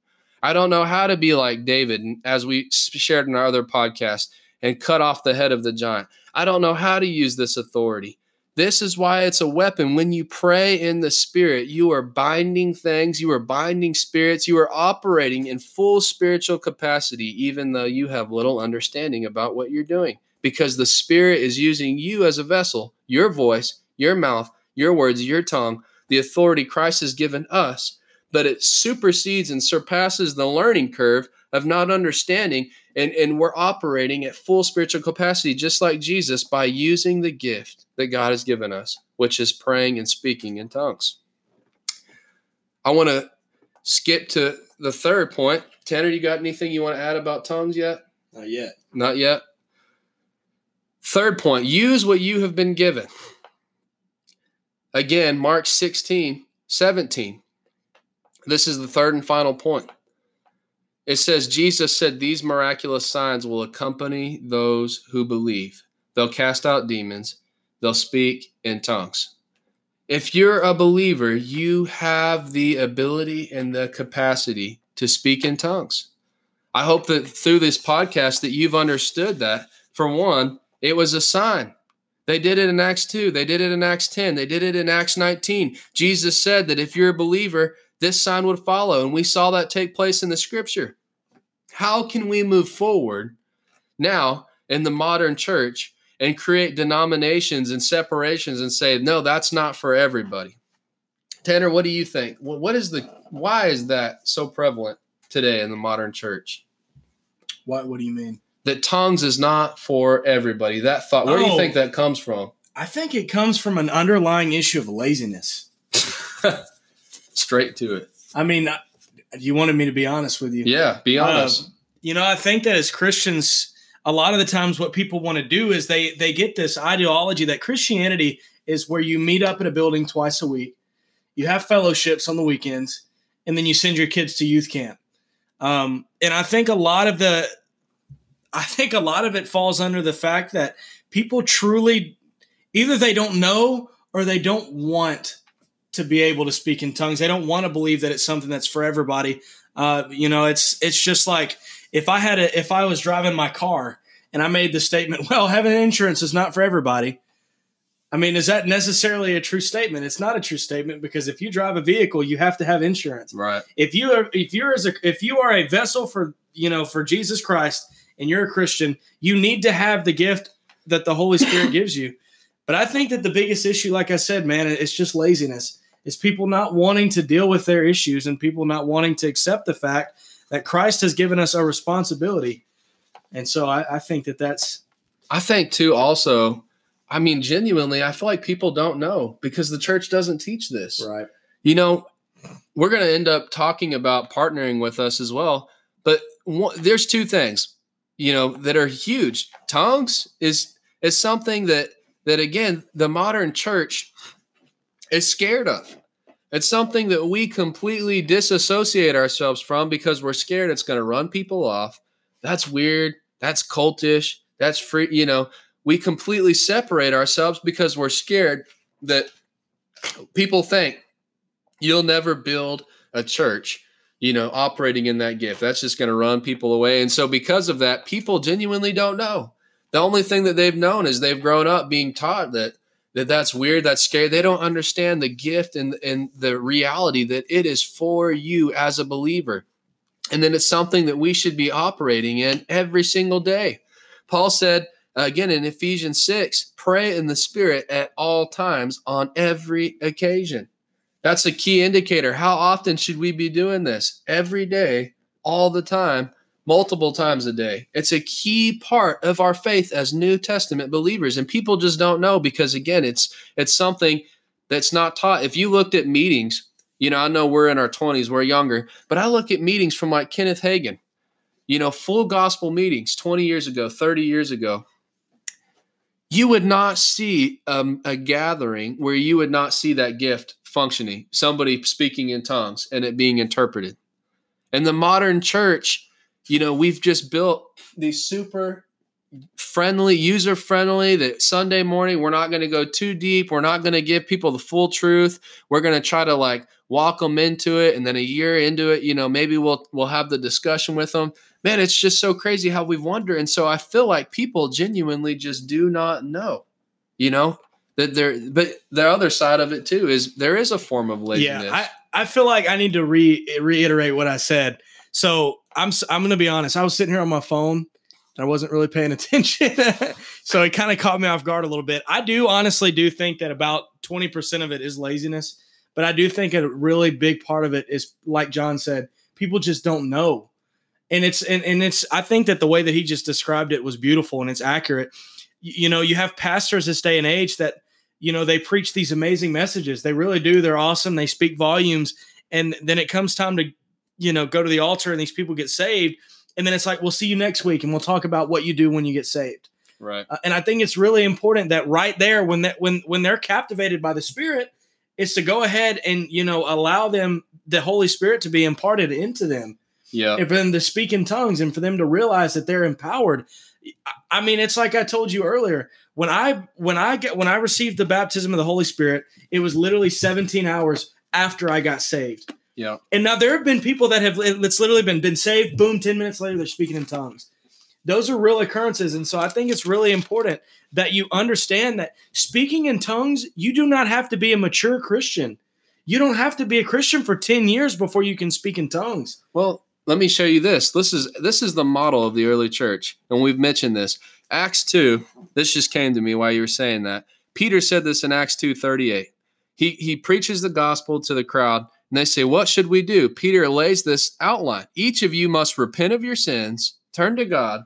I don't know how to be like David, as we shared in our other podcast, and cut off the head of the giant. I don't know how to use this authority. This is why it's a weapon. When you pray in the spirit, you are binding things, you are binding spirits, you are operating in full spiritual capacity, even though you have little understanding about what you're doing, because the spirit is using you as a vessel, your voice, your mouth, your words, your tongue, the authority Christ has given us but it supersedes and surpasses the learning curve of not understanding. And, and we're operating at full spiritual capacity, just like Jesus, by using the gift that God has given us, which is praying and speaking in tongues. I want to skip to the third point. Tanner, you got anything you want to add about tongues yet? Not yet. Not yet. Third point use what you have been given. Again, Mark 16, 17. This is the third and final point. it says Jesus said these miraculous signs will accompany those who believe. They'll cast out demons, they'll speak in tongues. If you're a believer, you have the ability and the capacity to speak in tongues. I hope that through this podcast that you've understood that for one, it was a sign. They did it in Acts 2, they did it in Acts 10, they did it in Acts 19. Jesus said that if you're a believer, this sign would follow. And we saw that take place in the scripture. How can we move forward now in the modern church and create denominations and separations and say, no, that's not for everybody? Tanner, what do you think? What is the why is that so prevalent today in the modern church? What what do you mean? That tongues is not for everybody. That thought, where oh, do you oh. think that comes from? I think it comes from an underlying issue of laziness. straight to it. I mean, you wanted me to be honest with you. Yeah, be uh, honest. Uh, you know, I think that as Christians, a lot of the times what people want to do is they they get this ideology that Christianity is where you meet up in a building twice a week, you have fellowships on the weekends, and then you send your kids to youth camp. Um, and I think a lot of the, I think a lot of it falls under the fact that people truly, either they don't know or they don't want to be able to speak in tongues. They don't want to believe that it's something that's for everybody. Uh, you know, it's it's just like if I had a if I was driving my car and I made the statement, "Well, having insurance is not for everybody." I mean, is that necessarily a true statement? It's not a true statement because if you drive a vehicle, you have to have insurance. Right. If you are if you're as a if you are a vessel for you know for Jesus Christ and you're a Christian, you need to have the gift that the Holy Spirit gives you. But I think that the biggest issue, like I said, man, it's just laziness is people not wanting to deal with their issues and people not wanting to accept the fact that Christ has given us a responsibility. And so I, I think that that's. I think too, also, I mean, genuinely, I feel like people don't know because the church doesn't teach this. Right. You know, we're going to end up talking about partnering with us as well. But one, there's two things, you know, that are huge. Tongues is is something that that again the modern church is scared of. It's something that we completely disassociate ourselves from because we're scared it's going to run people off. That's weird. That's cultish. That's free. You know, we completely separate ourselves because we're scared that people think you'll never build a church, you know, operating in that gift. That's just going to run people away. And so, because of that, people genuinely don't know. The only thing that they've known is they've grown up being taught that that that's weird, that's scary. They don't understand the gift and, and the reality that it is for you as a believer. And then it's something that we should be operating in every single day. Paul said, again in Ephesians 6, pray in the Spirit at all times on every occasion. That's a key indicator. How often should we be doing this? Every day, all the time, multiple times a day. It's a key part of our faith as New Testament believers and people just don't know because again it's it's something that's not taught. If you looked at meetings, you know, I know we're in our 20s, we're younger, but I look at meetings from like Kenneth Hagin. You know, full gospel meetings 20 years ago, 30 years ago. You would not see um, a gathering where you would not see that gift functioning, somebody speaking in tongues and it being interpreted. And the modern church, you know, we've just built these super friendly, user friendly that Sunday morning we're not going to go too deep. We're not going to give people the full truth. We're going to try to like walk them into it and then a year into it, you know, maybe we'll we'll have the discussion with them. Man, it's just so crazy how we've wondered and so I feel like people genuinely just do not know. You know, that there but the other side of it too is there is a form of laziness. Yeah, I I feel like I need to re- reiterate what I said. So I'm I'm gonna be honest. I was sitting here on my phone I wasn't really paying attention, so it kind of caught me off guard a little bit. I do honestly do think that about twenty percent of it is laziness, but I do think a really big part of it is like John said, people just don't know, and it's and, and it's I think that the way that he just described it was beautiful and it's accurate. You, you know, you have pastors this day and age that you know they preach these amazing messages. They really do. They're awesome. They speak volumes, and then it comes time to you know, go to the altar and these people get saved. And then it's like, we'll see you next week and we'll talk about what you do when you get saved. Right. Uh, and I think it's really important that right there, when that when when they're captivated by the Spirit, is to go ahead and you know allow them the Holy Spirit to be imparted into them. Yeah. and for them to speak in tongues and for them to realize that they're empowered. I- I mean, it's like I told you earlier. When I when I get when I received the baptism of the Holy Spirit, it was literally 17 hours after I got saved. Yeah. And now there have been people that have it's literally been been saved, boom, 10 minutes later they're speaking in tongues. Those are real occurrences. And so I think it's really important that you understand that speaking in tongues, you do not have to be a mature Christian. You don't have to be a Christian for 10 years before you can speak in tongues. Well, let me show you this. This is this is the model of the early church, and we've mentioned this. Acts two. This just came to me while you were saying that. Peter said this in Acts two thirty eight. He he preaches the gospel to the crowd, and they say, "What should we do?" Peter lays this outline. Each of you must repent of your sins, turn to God,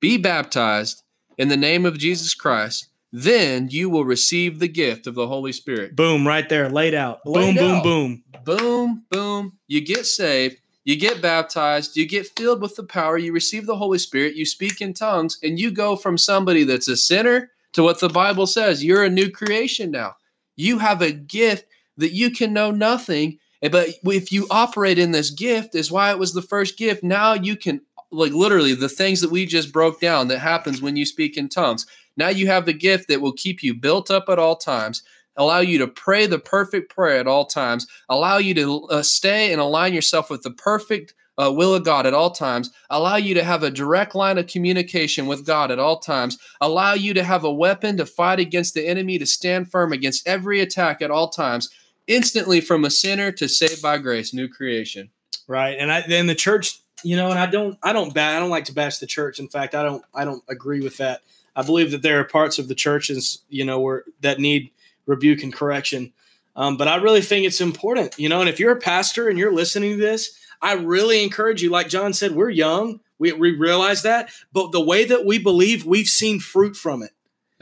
be baptized in the name of Jesus Christ. Then you will receive the gift of the Holy Spirit. Boom, right there, laid out. Laid boom, out. boom, boom. boom, boom. You get saved, you get baptized, you get filled with the power, you receive the Holy Spirit, you speak in tongues, and you go from somebody that's a sinner to what the Bible says. You're a new creation now. You have a gift that you can know nothing. But if you operate in this gift, is why it was the first gift. Now you can, like literally, the things that we just broke down that happens when you speak in tongues. Now you have the gift that will keep you built up at all times, allow you to pray the perfect prayer at all times, allow you to uh, stay and align yourself with the perfect uh, will of God at all times, allow you to have a direct line of communication with God at all times, allow you to have a weapon to fight against the enemy, to stand firm against every attack at all times, instantly from a sinner to saved by grace, new creation. Right. And I then the church, you know, and I don't I don't ba- I don't like to bash the church. In fact, I don't I don't agree with that. I believe that there are parts of the churches, you know, where that need rebuke and correction. Um, but I really think it's important, you know, and if you're a pastor and you're listening to this, I really encourage you, like John said, we're young. We, we realize that, but the way that we believe, we've seen fruit from it.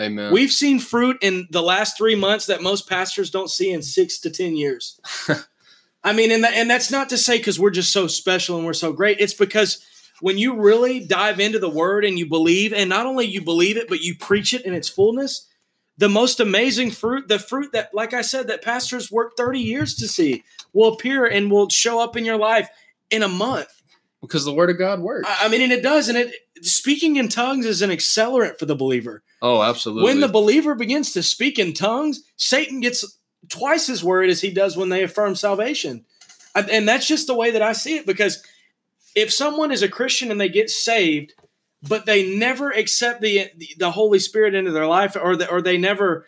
Amen. We've seen fruit in the last three months that most pastors don't see in six to ten years. I mean, and that, and that's not to say because we're just so special and we're so great. It's because when you really dive into the word and you believe, and not only you believe it, but you preach it in its fullness, the most amazing fruit, the fruit that, like I said, that pastors work 30 years to see, will appear and will show up in your life in a month. because the word of God works. I I mean, and it does. And it speaking in tongues is an accelerant for the believer. oh, absolutely. When the believer begins to speak in tongues, Satan gets twice as worried as he does when they affirm salvation. And that's just the way that I see it because if someone is a Christian and they get saved, but they never accept the the Holy Spirit into their life or the, or they never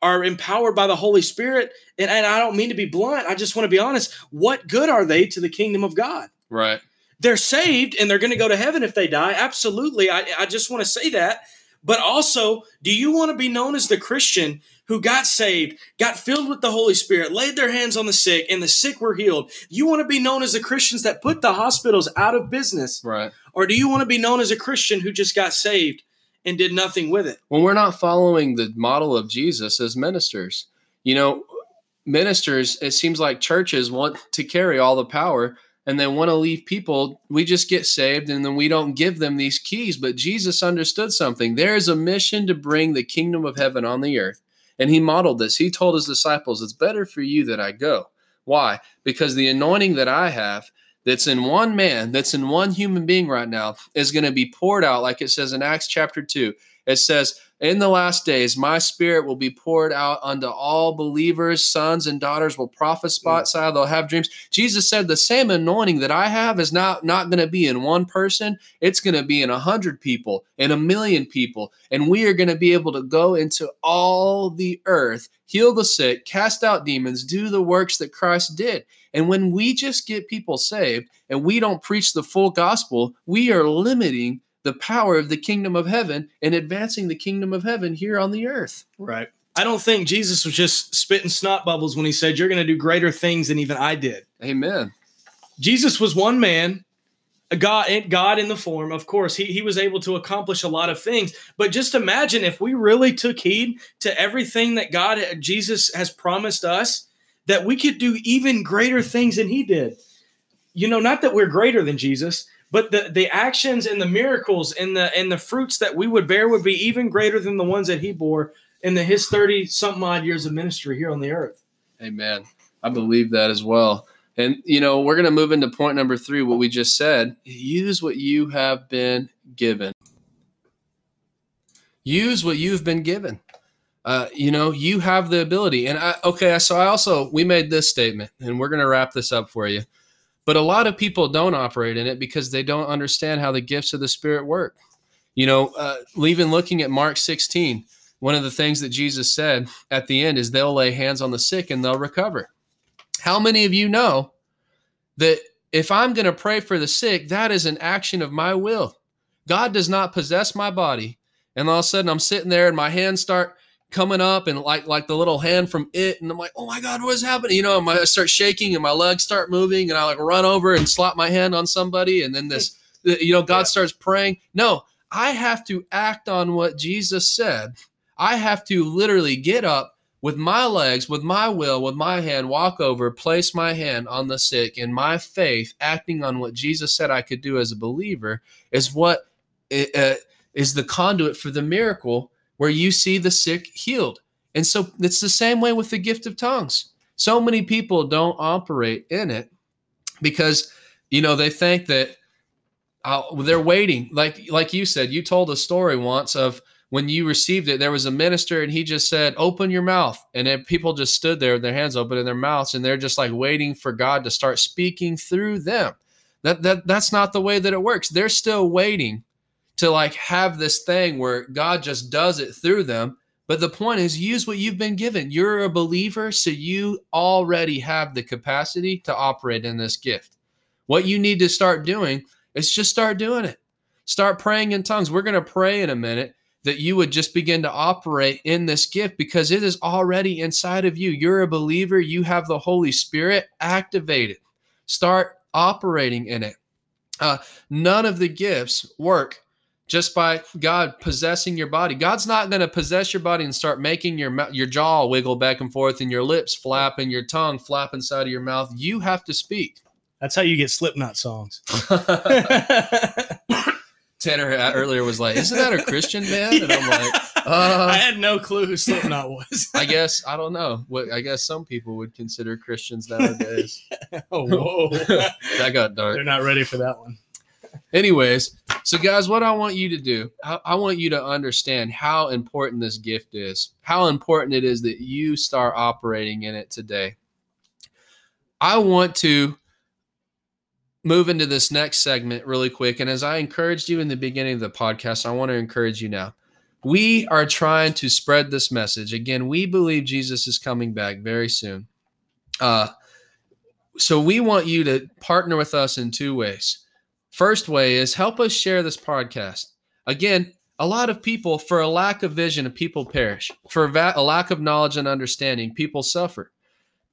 are empowered by the Holy Spirit, and, and I don't mean to be blunt, I just want to be honest, what good are they to the kingdom of God? right. They're saved and they're going to go to heaven if they die. Absolutely. I, I just want to say that. But also, do you want to be known as the Christian who got saved, got filled with the Holy Spirit, laid their hands on the sick, and the sick were healed? You want to be known as the Christians that put the hospitals out of business? Right. Or do you want to be known as a Christian who just got saved and did nothing with it? when we're not following the model of Jesus as ministers. You know, ministers, it seems like churches want to carry all the power and they want to leave people. We just get saved and then we don't give them these keys. But Jesus understood something. There is a mission to bring the kingdom of heaven on the earth. And he modeled this. He told his disciples, It's better for you that I go. Why? Because the anointing that I have that's in one man, that's in one human being right now, is going to be poured out, like it says in Acts chapter 2. It says, In the last days, my spirit will be poured out unto all believers. Sons and daughters will prophesy, mm. they'll have dreams. Jesus said, The same anointing that I have is not, not going to be in one person, it's going to be in a hundred people, in a million people. And we are going to be able to go into all the earth, heal the sick, cast out demons, do the works that Christ did. And when we just get people saved and we don't preach the full gospel, we are limiting the power of the kingdom of heaven and advancing the kingdom of heaven here on the earth. Right. I don't think Jesus was just spitting snot bubbles when he said, You're going to do greater things than even I did. Amen. Jesus was one man, a God, God in the form. Of course, he, he was able to accomplish a lot of things. But just imagine if we really took heed to everything that God, Jesus has promised us, that we could do even greater things than he did. You know, not that we're greater than Jesus, but the, the actions and the miracles and the and the fruits that we would bear would be even greater than the ones that he bore in the his 30 something odd years of ministry here on the earth. Amen. I believe that as well. And, you know, we're going to move into point number three, what we just said. Use what you have been given. Use what you've been given. Uh, you know, you have the ability. And I, okay, so I also, we made this statement, and we're going to wrap this up for you. But a lot of people don't operate in it because they don't understand how the gifts of the Spirit work. You know, uh, even looking at Mark 16, one of the things that Jesus said at the end is they'll lay hands on the sick and they'll recover. How many of you know that if I'm going to pray for the sick, that is an action of my will? God does not possess my body. And all of a sudden I'm sitting there and my hands start coming up and like like the little hand from it and i'm like oh my god what is happening? You know my, i start shaking and my legs start moving and i like run over and slap my hand on somebody and then this you know god yeah. starts praying. No i have to act on what jesus said. I have to literally get up with my legs with my will with my hand walk over place my hand on the sick and my faith acting on what jesus said i could do as a believer is what uh, is the conduit for the miracle where you see the sick healed. And so it's the same way with the gift of tongues. So many people don't operate in it because you know they think that uh, they're waiting. Like like you said, you told a story once of when you received it. There was a minister and he just said, "Open your mouth," and then people just stood there with their hands open in their mouths, and they're just like waiting for God to start speaking through them. That that that's not the way that it works. They're still waiting to like have this thing where God just does it through them. But the point is, use what you've been given. You're a believer, so you already have the capacity to operate in this gift. What you need to start doing is just start doing it. Start praying in tongues. We're going to pray in a minute that you would just begin to operate in this gift because it is already inside of you. You're a believer, you have the Holy Spirit activated. Start operating in it. Uh, none of the gifts work just by God possessing your body. God's not going to possess your body and start making your your jaw wiggle back and forth and your lips flap and your tongue flap inside of your mouth. You have to speak. That's how you get Slipknot songs. Tanner earlier was like, "Isn't that a Christian band?" And I'm like, uh, "I had no clue who Slipknot was." I guess I don't know. What I guess some people would consider Christians nowadays. oh, whoa, that got dark. They're not ready for that one. Anyways, so guys, what I want you to do, I, want you to understand how important this gift is, how important it is that you start operating in it today. I want to move into this next segment really quick. And as I encouraged you in the beginning of the podcast, I want to encourage you now. We are trying to spread this message. Again, we believe Jesus is coming back very soon. Uh, so we want you to partner with us in two ways. First way is help us share this podcast. Again, a lot of people, for a lack of vision, people perish. For a lack of knowledge and understanding, people suffer.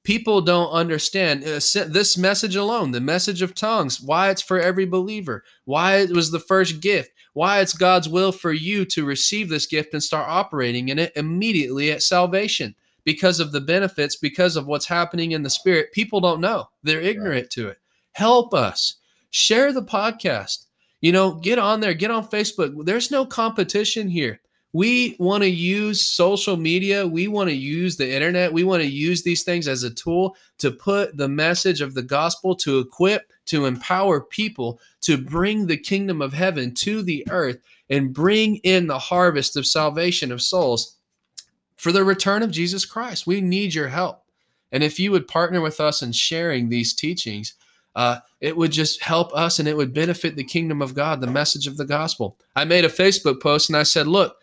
People don't understand uh, this message alone, the message of tongues, why it's for every believer, why it was the first gift, why it's God's will for you to receive this gift and start operating in it immediately at salvation because of the benefits, because of what's happening in the spirit. People don't know, they're ignorant right. to it. Help us share the podcast. You know, get on there, get on Facebook. There's no competition here. We want to use social media. We want to use the internet. We want to use these things as a tool to put the message of the gospel, to equip, to empower people to bring the kingdom of heaven to the earth and bring in the harvest of salvation of souls for the return of Jesus Christ. We need your help. And if you would partner with us in sharing these teachings, uh, it would just help us and it would benefit the kingdom of God, the message of the gospel. I made a Facebook post and I said, look,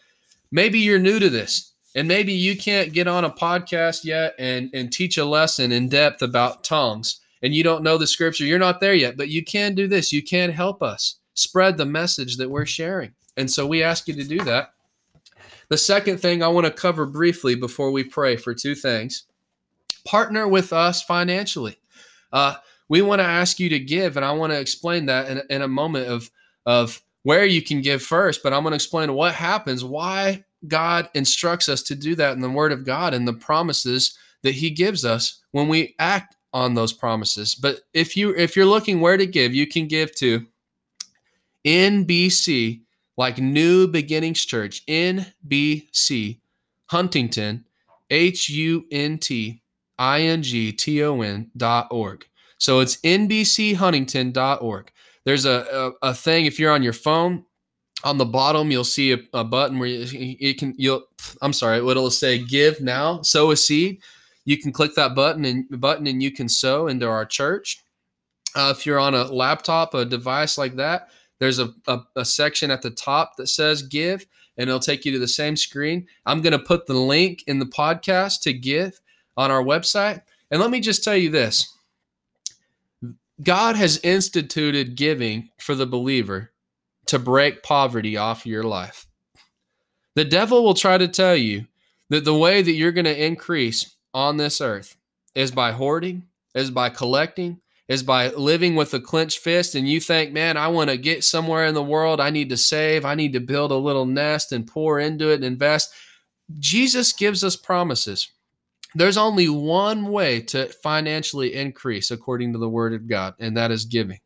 maybe you're new to this and maybe you can't get on a podcast yet and, and teach a lesson in depth about tongues and you don't know the scripture. You're not there yet, but you can do this. You can help us spread the message that we're sharing. And so we ask you to do that. The second thing I want to cover briefly before we pray for two things partner with us financially. Uh, we want to ask you to give, and I want to explain that in, in a moment of of where you can give first. But I'm going to explain what happens, why God instructs us to do that in the Word of God and the promises that He gives us when we act on those promises. But if you if you're looking where to give, you can give to NBC, like New Beginnings Church, NBC, Huntington, H U N T I N G T O N dot org. So it's nbchuntington.org. There's a, a, a thing if you're on your phone, on the bottom you'll see a, a button where you, can you'll I'm sorry, it'll say give now, sow a seed. You can click that button and button and you can sow into our church. Uh, if you're on a laptop, a device like that, there's a, a, a section at the top that says give, and it'll take you to the same screen. I'm going to put the link in the podcast to give on our website. And let me just tell you this God has instituted giving for the believer to break poverty off your life. The devil will try to tell you that the way that you're going to increase on this earth is by hoarding, is by collecting, is by living with a clenched fist and you think, man, I want to get somewhere in the world. I need to save. I need to build a little nest and pour into it and invest. Jesus gives us promises. There's only one way to financially increase according to the word of God, and that is giving.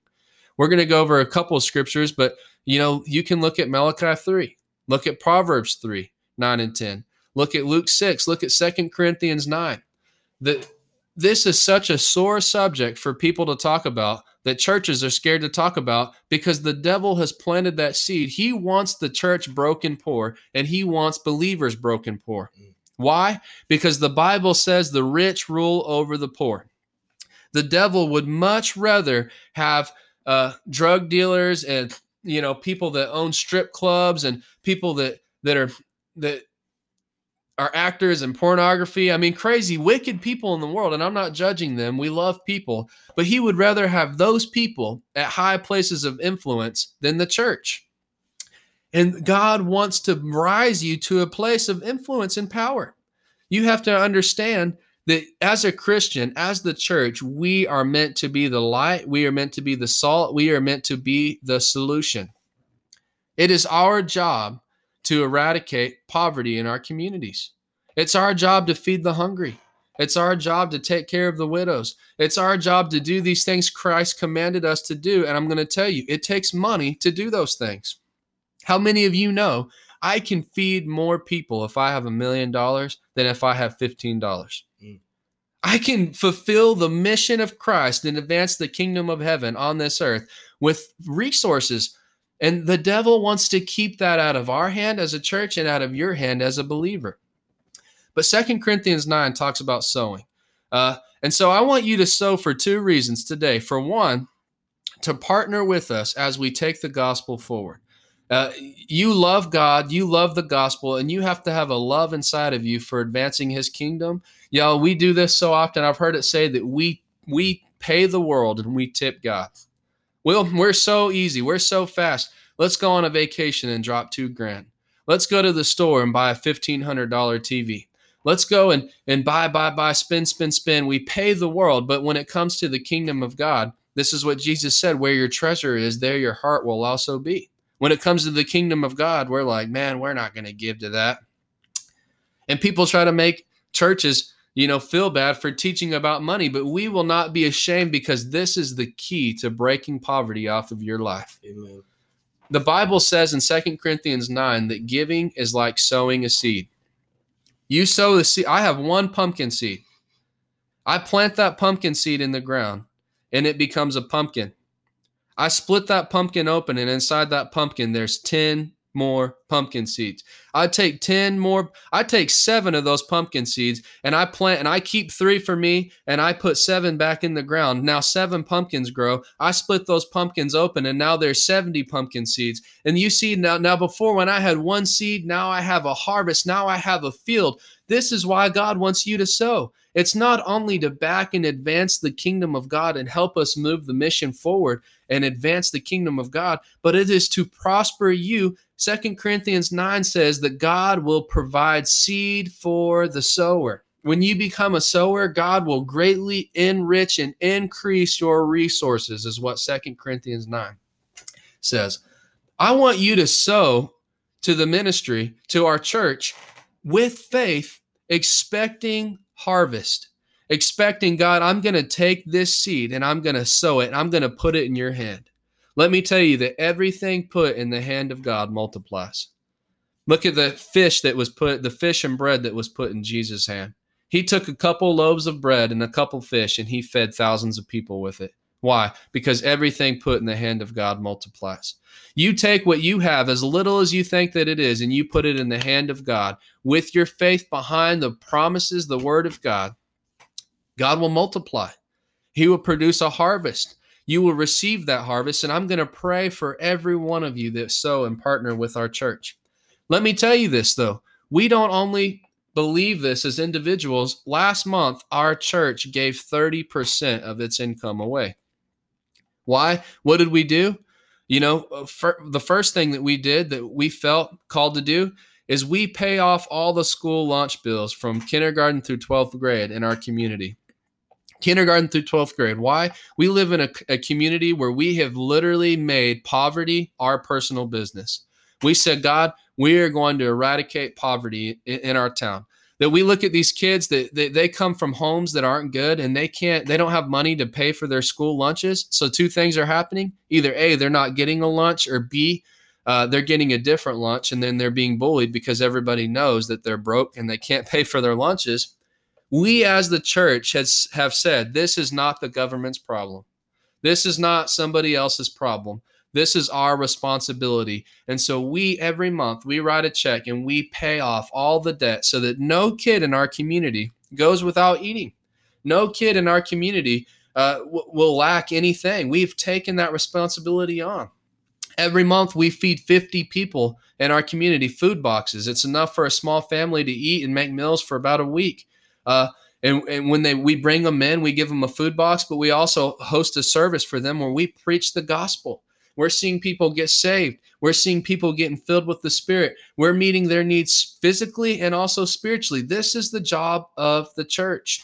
We're going to go over a couple of scriptures, but you know, you can look at Malachi 3, look at Proverbs 3, 9 and 10. Look at Luke 6, look at Second Corinthians 9. The this is such a sore subject for people to talk about that churches are scared to talk about because the devil has planted that seed. He wants the church broken poor and he wants believers broken poor. Mm. Why? Because the Bible says the rich rule over the poor. The devil would much rather have uh, drug dealers and you know people that own strip clubs and people that that are that are actors in pornography. I mean, crazy, wicked people in the world. And I'm not judging them. We love people. But he would rather have those people at high places of influence than the church. And God wants to rise you to a place of influence and power. You have to understand that as a Christian, as the church, we are meant to be the light, we are meant to be the salt, we are meant to be the solution. It is our job to eradicate poverty in our communities. It's our job to feed the hungry. It's our job to take care of the widows. It's our job to do these things Christ commanded us to do. And I'm going to tell you, it takes money to do those things. How many of you know I can feed more people if I have a million dollars than if I have $15? Mm. I can fulfill the mission of Christ and advance the kingdom of heaven on this earth with resources and the devil wants to keep that out of our hand as a church and out of your hand as a believer. But Second Corinthians 9 talks about sowing. Uh, and so I want you to sow for two reasons today. For one, to partner with us as we take the gospel forward. Uh, you love God, you love the gospel, and you have to have a love inside of you for advancing His kingdom. Y'all, we do this so often. I've heard it say that we we pay the world and we tip God. Well, we're so easy. We're so fast. Let's go on a vacation and drop two grand. Let's go to the store and buy a $1,500 TV. Let's go and, and buy, buy, buy, spin, spin, spin. We pay the world. But when it comes to the kingdom of God, this is what Jesus said where your treasure is, there your heart will also be. When it comes to the kingdom of God, we're like, man, we're not going to give to that. And people try to make churches you know, feel bad for teaching about money, but we will not be ashamed because this is the key to breaking poverty off of your life. Amen. The Bible says in Second Corinthians 9 that giving is like sowing a seed. You sow the seed. I have one pumpkin seed. I plant that pumpkin seed in the ground and it becomes a pumpkin. I split that pumpkin open, and inside that pumpkin, there's 10 more pumpkin seeds. I take 10 more, I take seven of those pumpkin seeds and I plant and I keep three for me and I put seven back in the ground. Now seven pumpkins grow. I split those pumpkins open and now there's 70 pumpkin seeds. And you see now, now before when I had one seed, now I have a harvest. Now I have a field. This is why God wants you to sow. It's not only to back and advance the kingdom of God and help us move the mission forward and advance the kingdom of God, but it is to prosper you. Second Corinthians 9 says that God will provide seed for the sower. When you become a sower, God will greatly enrich and increase your resources, is what Second Corinthians 9 says. I want you to sow to the ministry, to our church, with faith, expecting harvest, expecting God, I'm going to take this seed and I'm going to sow it and I'm going to put it in your hand. Let me tell you that everything put in the hand of God multiplies. Look at the fish that was put, the fish and bread that was put in Jesus' hand. He took a couple loaves of bread and a couple fish and he fed thousands of people with it. Why? Because everything put in the hand of God multiplies. You take what you have, as little as you think that it is, and you put it in the hand of God with your faith behind the promises, the word of God. God will multiply. He will produce a harvest. You will receive that harvest. And I'm going to pray for every one of you that sow and partner with our church. Let me tell you this, though. We don't only believe this as individuals. Last month, our church gave 30% of its income away. Why? What did we do? You know, uh, the first thing that we did that we felt called to do is we pay off all the school lunch bills from kindergarten through 12th grade in our community. Kindergarten through 12th grade. Why? We live in a, a community where we have literally made poverty our personal business. We said, God, we are going to eradicate poverty in, in our town that we look at these kids that they, they come from homes that aren't good and they can't they don't have money to pay for their school lunches so two things are happening either a they're not getting a lunch or b uh, they're getting a different lunch and then they're being bullied because everybody knows that they're broke and they can't pay for their lunches we as the church has have said this is not the government's problem this is not somebody else's problem this is our responsibility. And so we, every month, we write a check and we pay off all the debt so that no kid in our community goes without eating. No kid in our community uh, w- will lack anything. We've taken that responsibility on. Every month, we feed 50 people in our community food boxes. It's enough for a small family to eat and make meals for about a week. Uh, and, and when they we bring them in, we give them a food box, but we also host a service for them where we preach the gospel. We're seeing people get saved. We're seeing people getting filled with the Spirit. We're meeting their needs physically and also spiritually. This is the job of the church.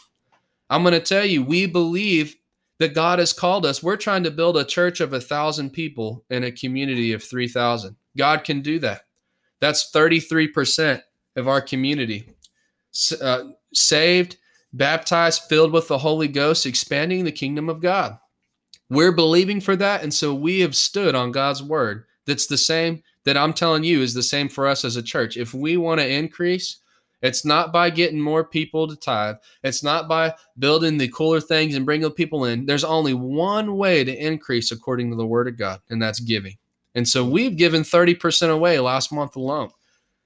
I'm going to tell you, we believe that God has called us. We're trying to build a church of a thousand people in a community of 3,000. God can do that. That's 33% of our community. Uh, saved, baptized, filled with the Holy Ghost, expanding the kingdom of God. We're believing for that. And so we have stood on God's word. That's the same that I'm telling you is the same for us as a church. If we want to increase, it's not by getting more people to tithe. It's not by building the cooler things and bringing people in. There's only one way to increase according to the word of God, and that's giving. And so we've given 30% away last month alone.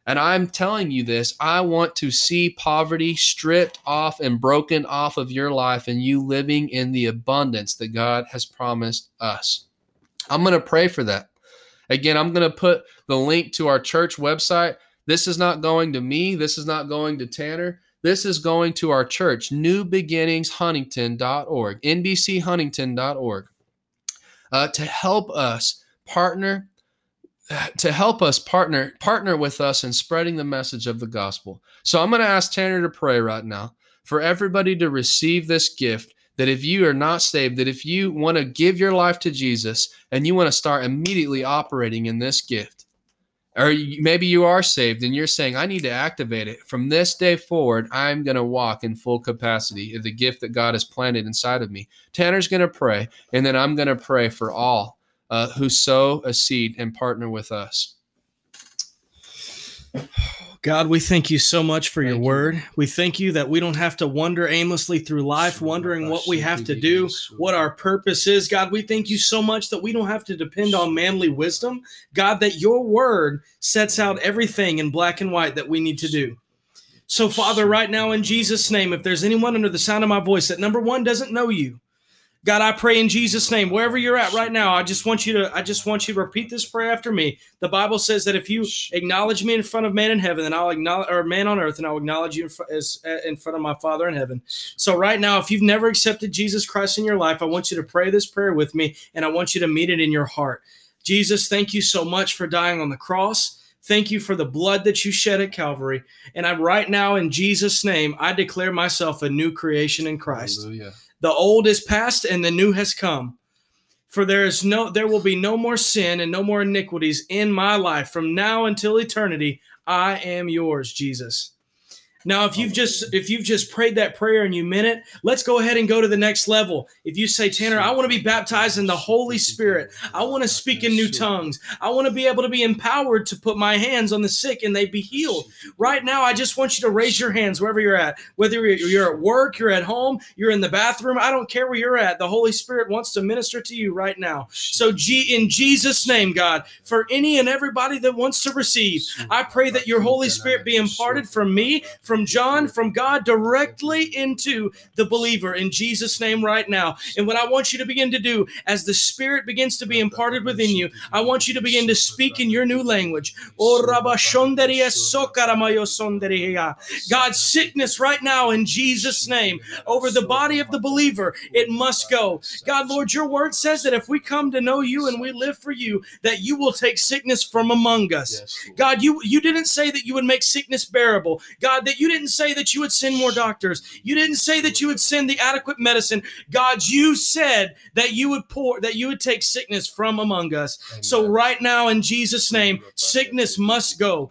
And I'm telling you this I want to see poverty stripped off and broken off of your life and you living in the abundance that God has promised us. I'm going to pray for that. Again, I'm going to put the link to our church website. This is not going to me, this is not going to Tanner. This is going to our church, newbeginningshuntington.org, nbchuntington.org, uh, to help us partner to help us partner partner with us in spreading the message of the gospel. So I'm going to ask Tanner to pray right now for everybody to receive this gift that if you are not saved that if you want to give your life to Jesus and you want to start immediately operating in this gift or maybe you are saved and you're saying I need to activate it from this day forward I'm going to walk in full capacity of the gift that God has planted inside of me. Tanner's going to pray and then I'm going to pray for all uh, who sow a seed and partner with us. God, we thank you so much for thank your word. You. We thank you that we don't have to wander aimlessly through life, wondering what we have to do, what our purpose is. God, we thank you so much that we don't have to depend on manly wisdom. God, that your word sets out everything in black and white that we need to do. So, Father, right now in Jesus' name, if there's anyone under the sound of my voice that number one doesn't know you, God, I pray in Jesus' name, wherever you're at right now, I just want you to, I just want you to repeat this prayer after me. The Bible says that if you acknowledge me in front of man in heaven, then I'll acknowledge, or man on earth, and I'll acknowledge you in, fr- as, uh, in front of my Father in heaven. So right now, if you've never accepted Jesus Christ in your life, I want you to pray this prayer with me, and I want you to meet it in your heart. Jesus, thank you so much for dying on the cross. Thank you for the blood that you shed at Calvary. And I'm right now in Jesus' name, I declare myself a new creation in Christ. Hallelujah. The old is past and the new has come. For there is no there will be no more sin and no more iniquities in my life from now until eternity. I am yours, Jesus. Now, if you've just if you've just prayed that prayer and you meant it, let's go ahead and go to the next level. If you say, Tanner, I want to be baptized in the Holy Spirit. I want to speak in new tongues. I want to be able to be empowered to put my hands on the sick and they be healed. Right now, I just want you to raise your hands wherever you're at. Whether you're at work, you're at home, you're in the bathroom, I don't care where you're at. The Holy Spirit wants to minister to you right now. So, G in Jesus' name, God, for any and everybody that wants to receive, I pray that your Holy Spirit be imparted from me, from from John, from God directly into the believer in Jesus' name right now. And what I want you to begin to do as the Spirit begins to be imparted within you, I want you to begin to speak in your new language. Oh, God, sickness right now in Jesus' name over the body of the believer, it must go. God, Lord, your word says that if we come to know you and we live for you, that you will take sickness from among us. God, you, you didn't say that you would make sickness bearable. God, that you didn't say that you would send more doctors. You didn't say that you would send the adequate medicine. God, you said that you would pour, that you would take sickness from among us. Amen. So right now, in Jesus' name, sickness must go.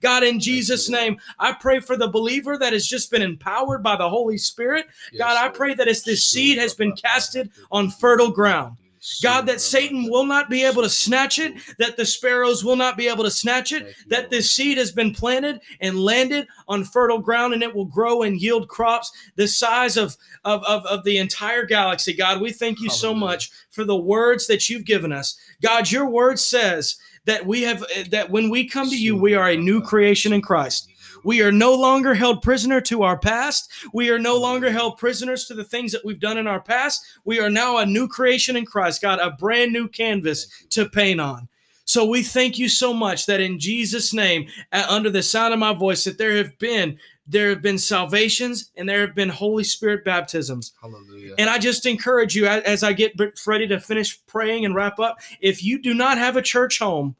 God, in Jesus' name, I pray for the believer that has just been empowered by the Holy Spirit. God, I pray that as this seed has been casted on fertile ground. God, that Satan will not be able to snatch it, that the sparrows will not be able to snatch it, that this seed has been planted and landed on fertile ground and it will grow and yield crops the size of, of, of, of the entire galaxy. God, we thank you so much for the words that you've given us. God, your word says that we have eh, that when we come to you, we are a new creation in Christ. We are no longer held prisoner to our past. We are no longer held prisoners to the things that we've done in our past. We are now a new creation in Christ, God, a brand new canvas to paint on. So we thank you so much that in Jesus' name, under the sound of my voice, that there have been there have been salvations and there have been Holy Spirit baptisms. Hallelujah. And I just encourage you as I get ready to finish praying and wrap up, if you do not have a church home,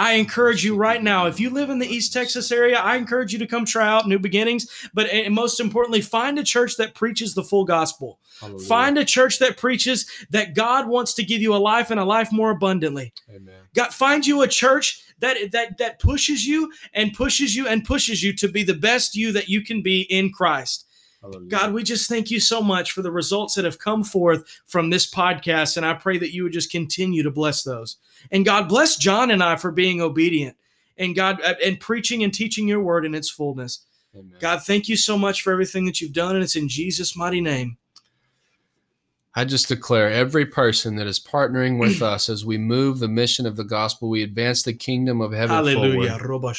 I encourage you right now, if you live in the East Texas area, I encourage you to come try out New Beginnings. But most importantly, find a church that preaches the full gospel. Hallelujah. Find a church that preaches that God wants to give you a life and a life more abundantly. Amen. God, find you a church that that that pushes you and pushes you and pushes you to be the best you that you can be in Christ. God, we just thank you so much for the results that have come forth from this podcast. And I pray that you would just continue to bless those. And God bless John and I for being obedient and God uh, and preaching and teaching your word in its fullness. Amen. God, thank you so much for everything that you've done. And it's in Jesus' mighty name. I just declare every person that is partnering with us as we move the mission of the gospel, we advance the kingdom of heaven Hallelujah. forward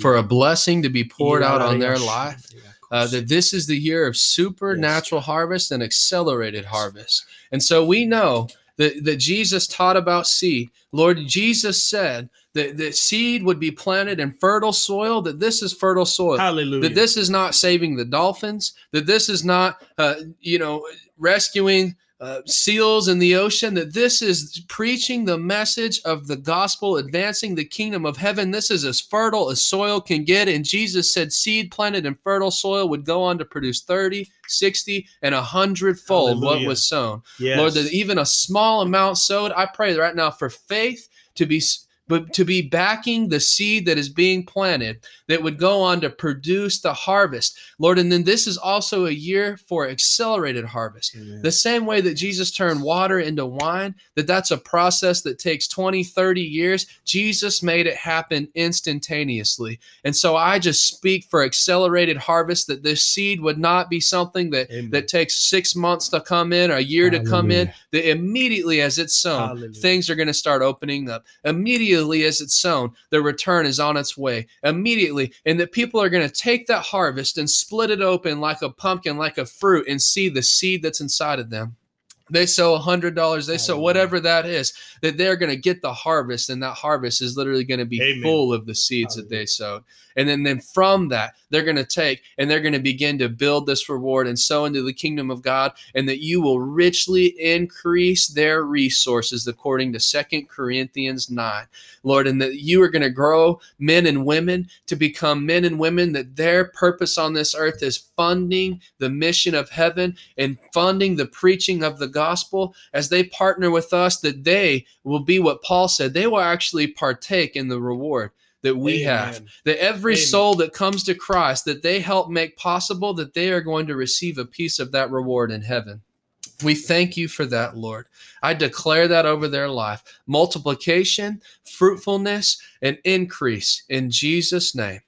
for a blessing to be poured out on their life uh, that this is the year of supernatural yes. harvest and accelerated harvest. And so we know that, that Jesus taught about seed. Lord Jesus said that, that seed would be planted in fertile soil, that this is fertile soil. Hallelujah. That this is not saving the dolphins, that this is not, uh, you know, rescuing uh, seals in the ocean, that this is preaching the message of the gospel, advancing the kingdom of heaven. This is as fertile as soil can get. And Jesus said, seed planted in fertile soil would go on to produce 30, 60, and a hundredfold what was sown. Yes. Lord, that even a small amount sowed, I pray right now for faith to be but to be backing the seed that is being planted that would go on to produce the harvest. Lord, and then this is also a year for accelerated harvest. Amen. The same way that Jesus turned water into wine, that that's a process that takes 20, 30 years, Jesus made it happen instantaneously. And so I just speak for accelerated harvest that this seed would not be something that Amen. that takes 6 months to come in or a year Hallelujah. to come in, that immediately as it's sown, Hallelujah. things are going to start opening up. Immediately immediately as it's sown, the return is on its way immediately. And that people are going to take that harvest and split it open like a pumpkin, like a fruit, and see the seed that's inside of them they sow a hundred dollars they oh, sow whatever that is that they're going to get the harvest and that harvest is literally going to be Amen. full of the seeds Hallelujah. that they sowed and then, then from that they're going to take and they're going to begin to build this reward and sow into the kingdom of god and that you will richly increase their resources according to Second corinthians 9 lord and that you are going to grow men and women to become men and women that their purpose on this earth is funding the mission of heaven and funding the preaching of the gospel, as they partner with us, that they will be what Paul said. They will actually partake in the reward. that we have. That every Amen. soul that comes to Christ, that they help make possible, that they are going to receive a piece of that reward in heaven. We thank you for that, Lord. I declare that over their life multiplication, fruitfulness, and increase in Jesus' name.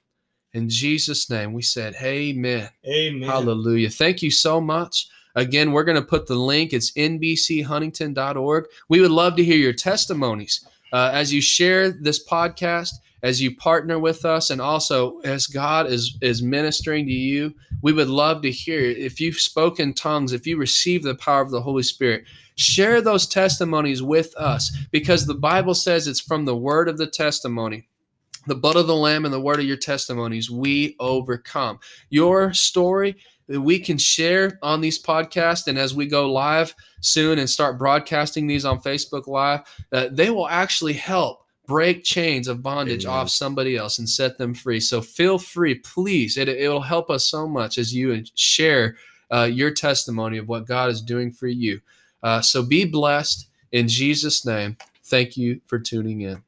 In Jesus' name, we said, Amen. Amen. Hallelujah. Thank you so much. Again, we're going to put the link. It's nbchuntington.org. We would love to hear your testimonies uh, as you share this podcast, as you partner with us, and also as God is, is ministering to you. We would love to hear. If you've spoken tongues, if you receive the power of the Holy Spirit, share those testimonies with us because the Bible says it's from the word of the testimony the blood of the lamb and the word of your testimonies we overcome your story that we can share on these podcasts and as we go live soon and start broadcasting these on facebook live uh, they will actually help break chains of bondage Amen. off somebody else and set them free. So feel free please. It, it'll help us so much as you share uh, your testimony of what god is doing for you. Uh, so be blessed in jesus name. Thank you for tuning in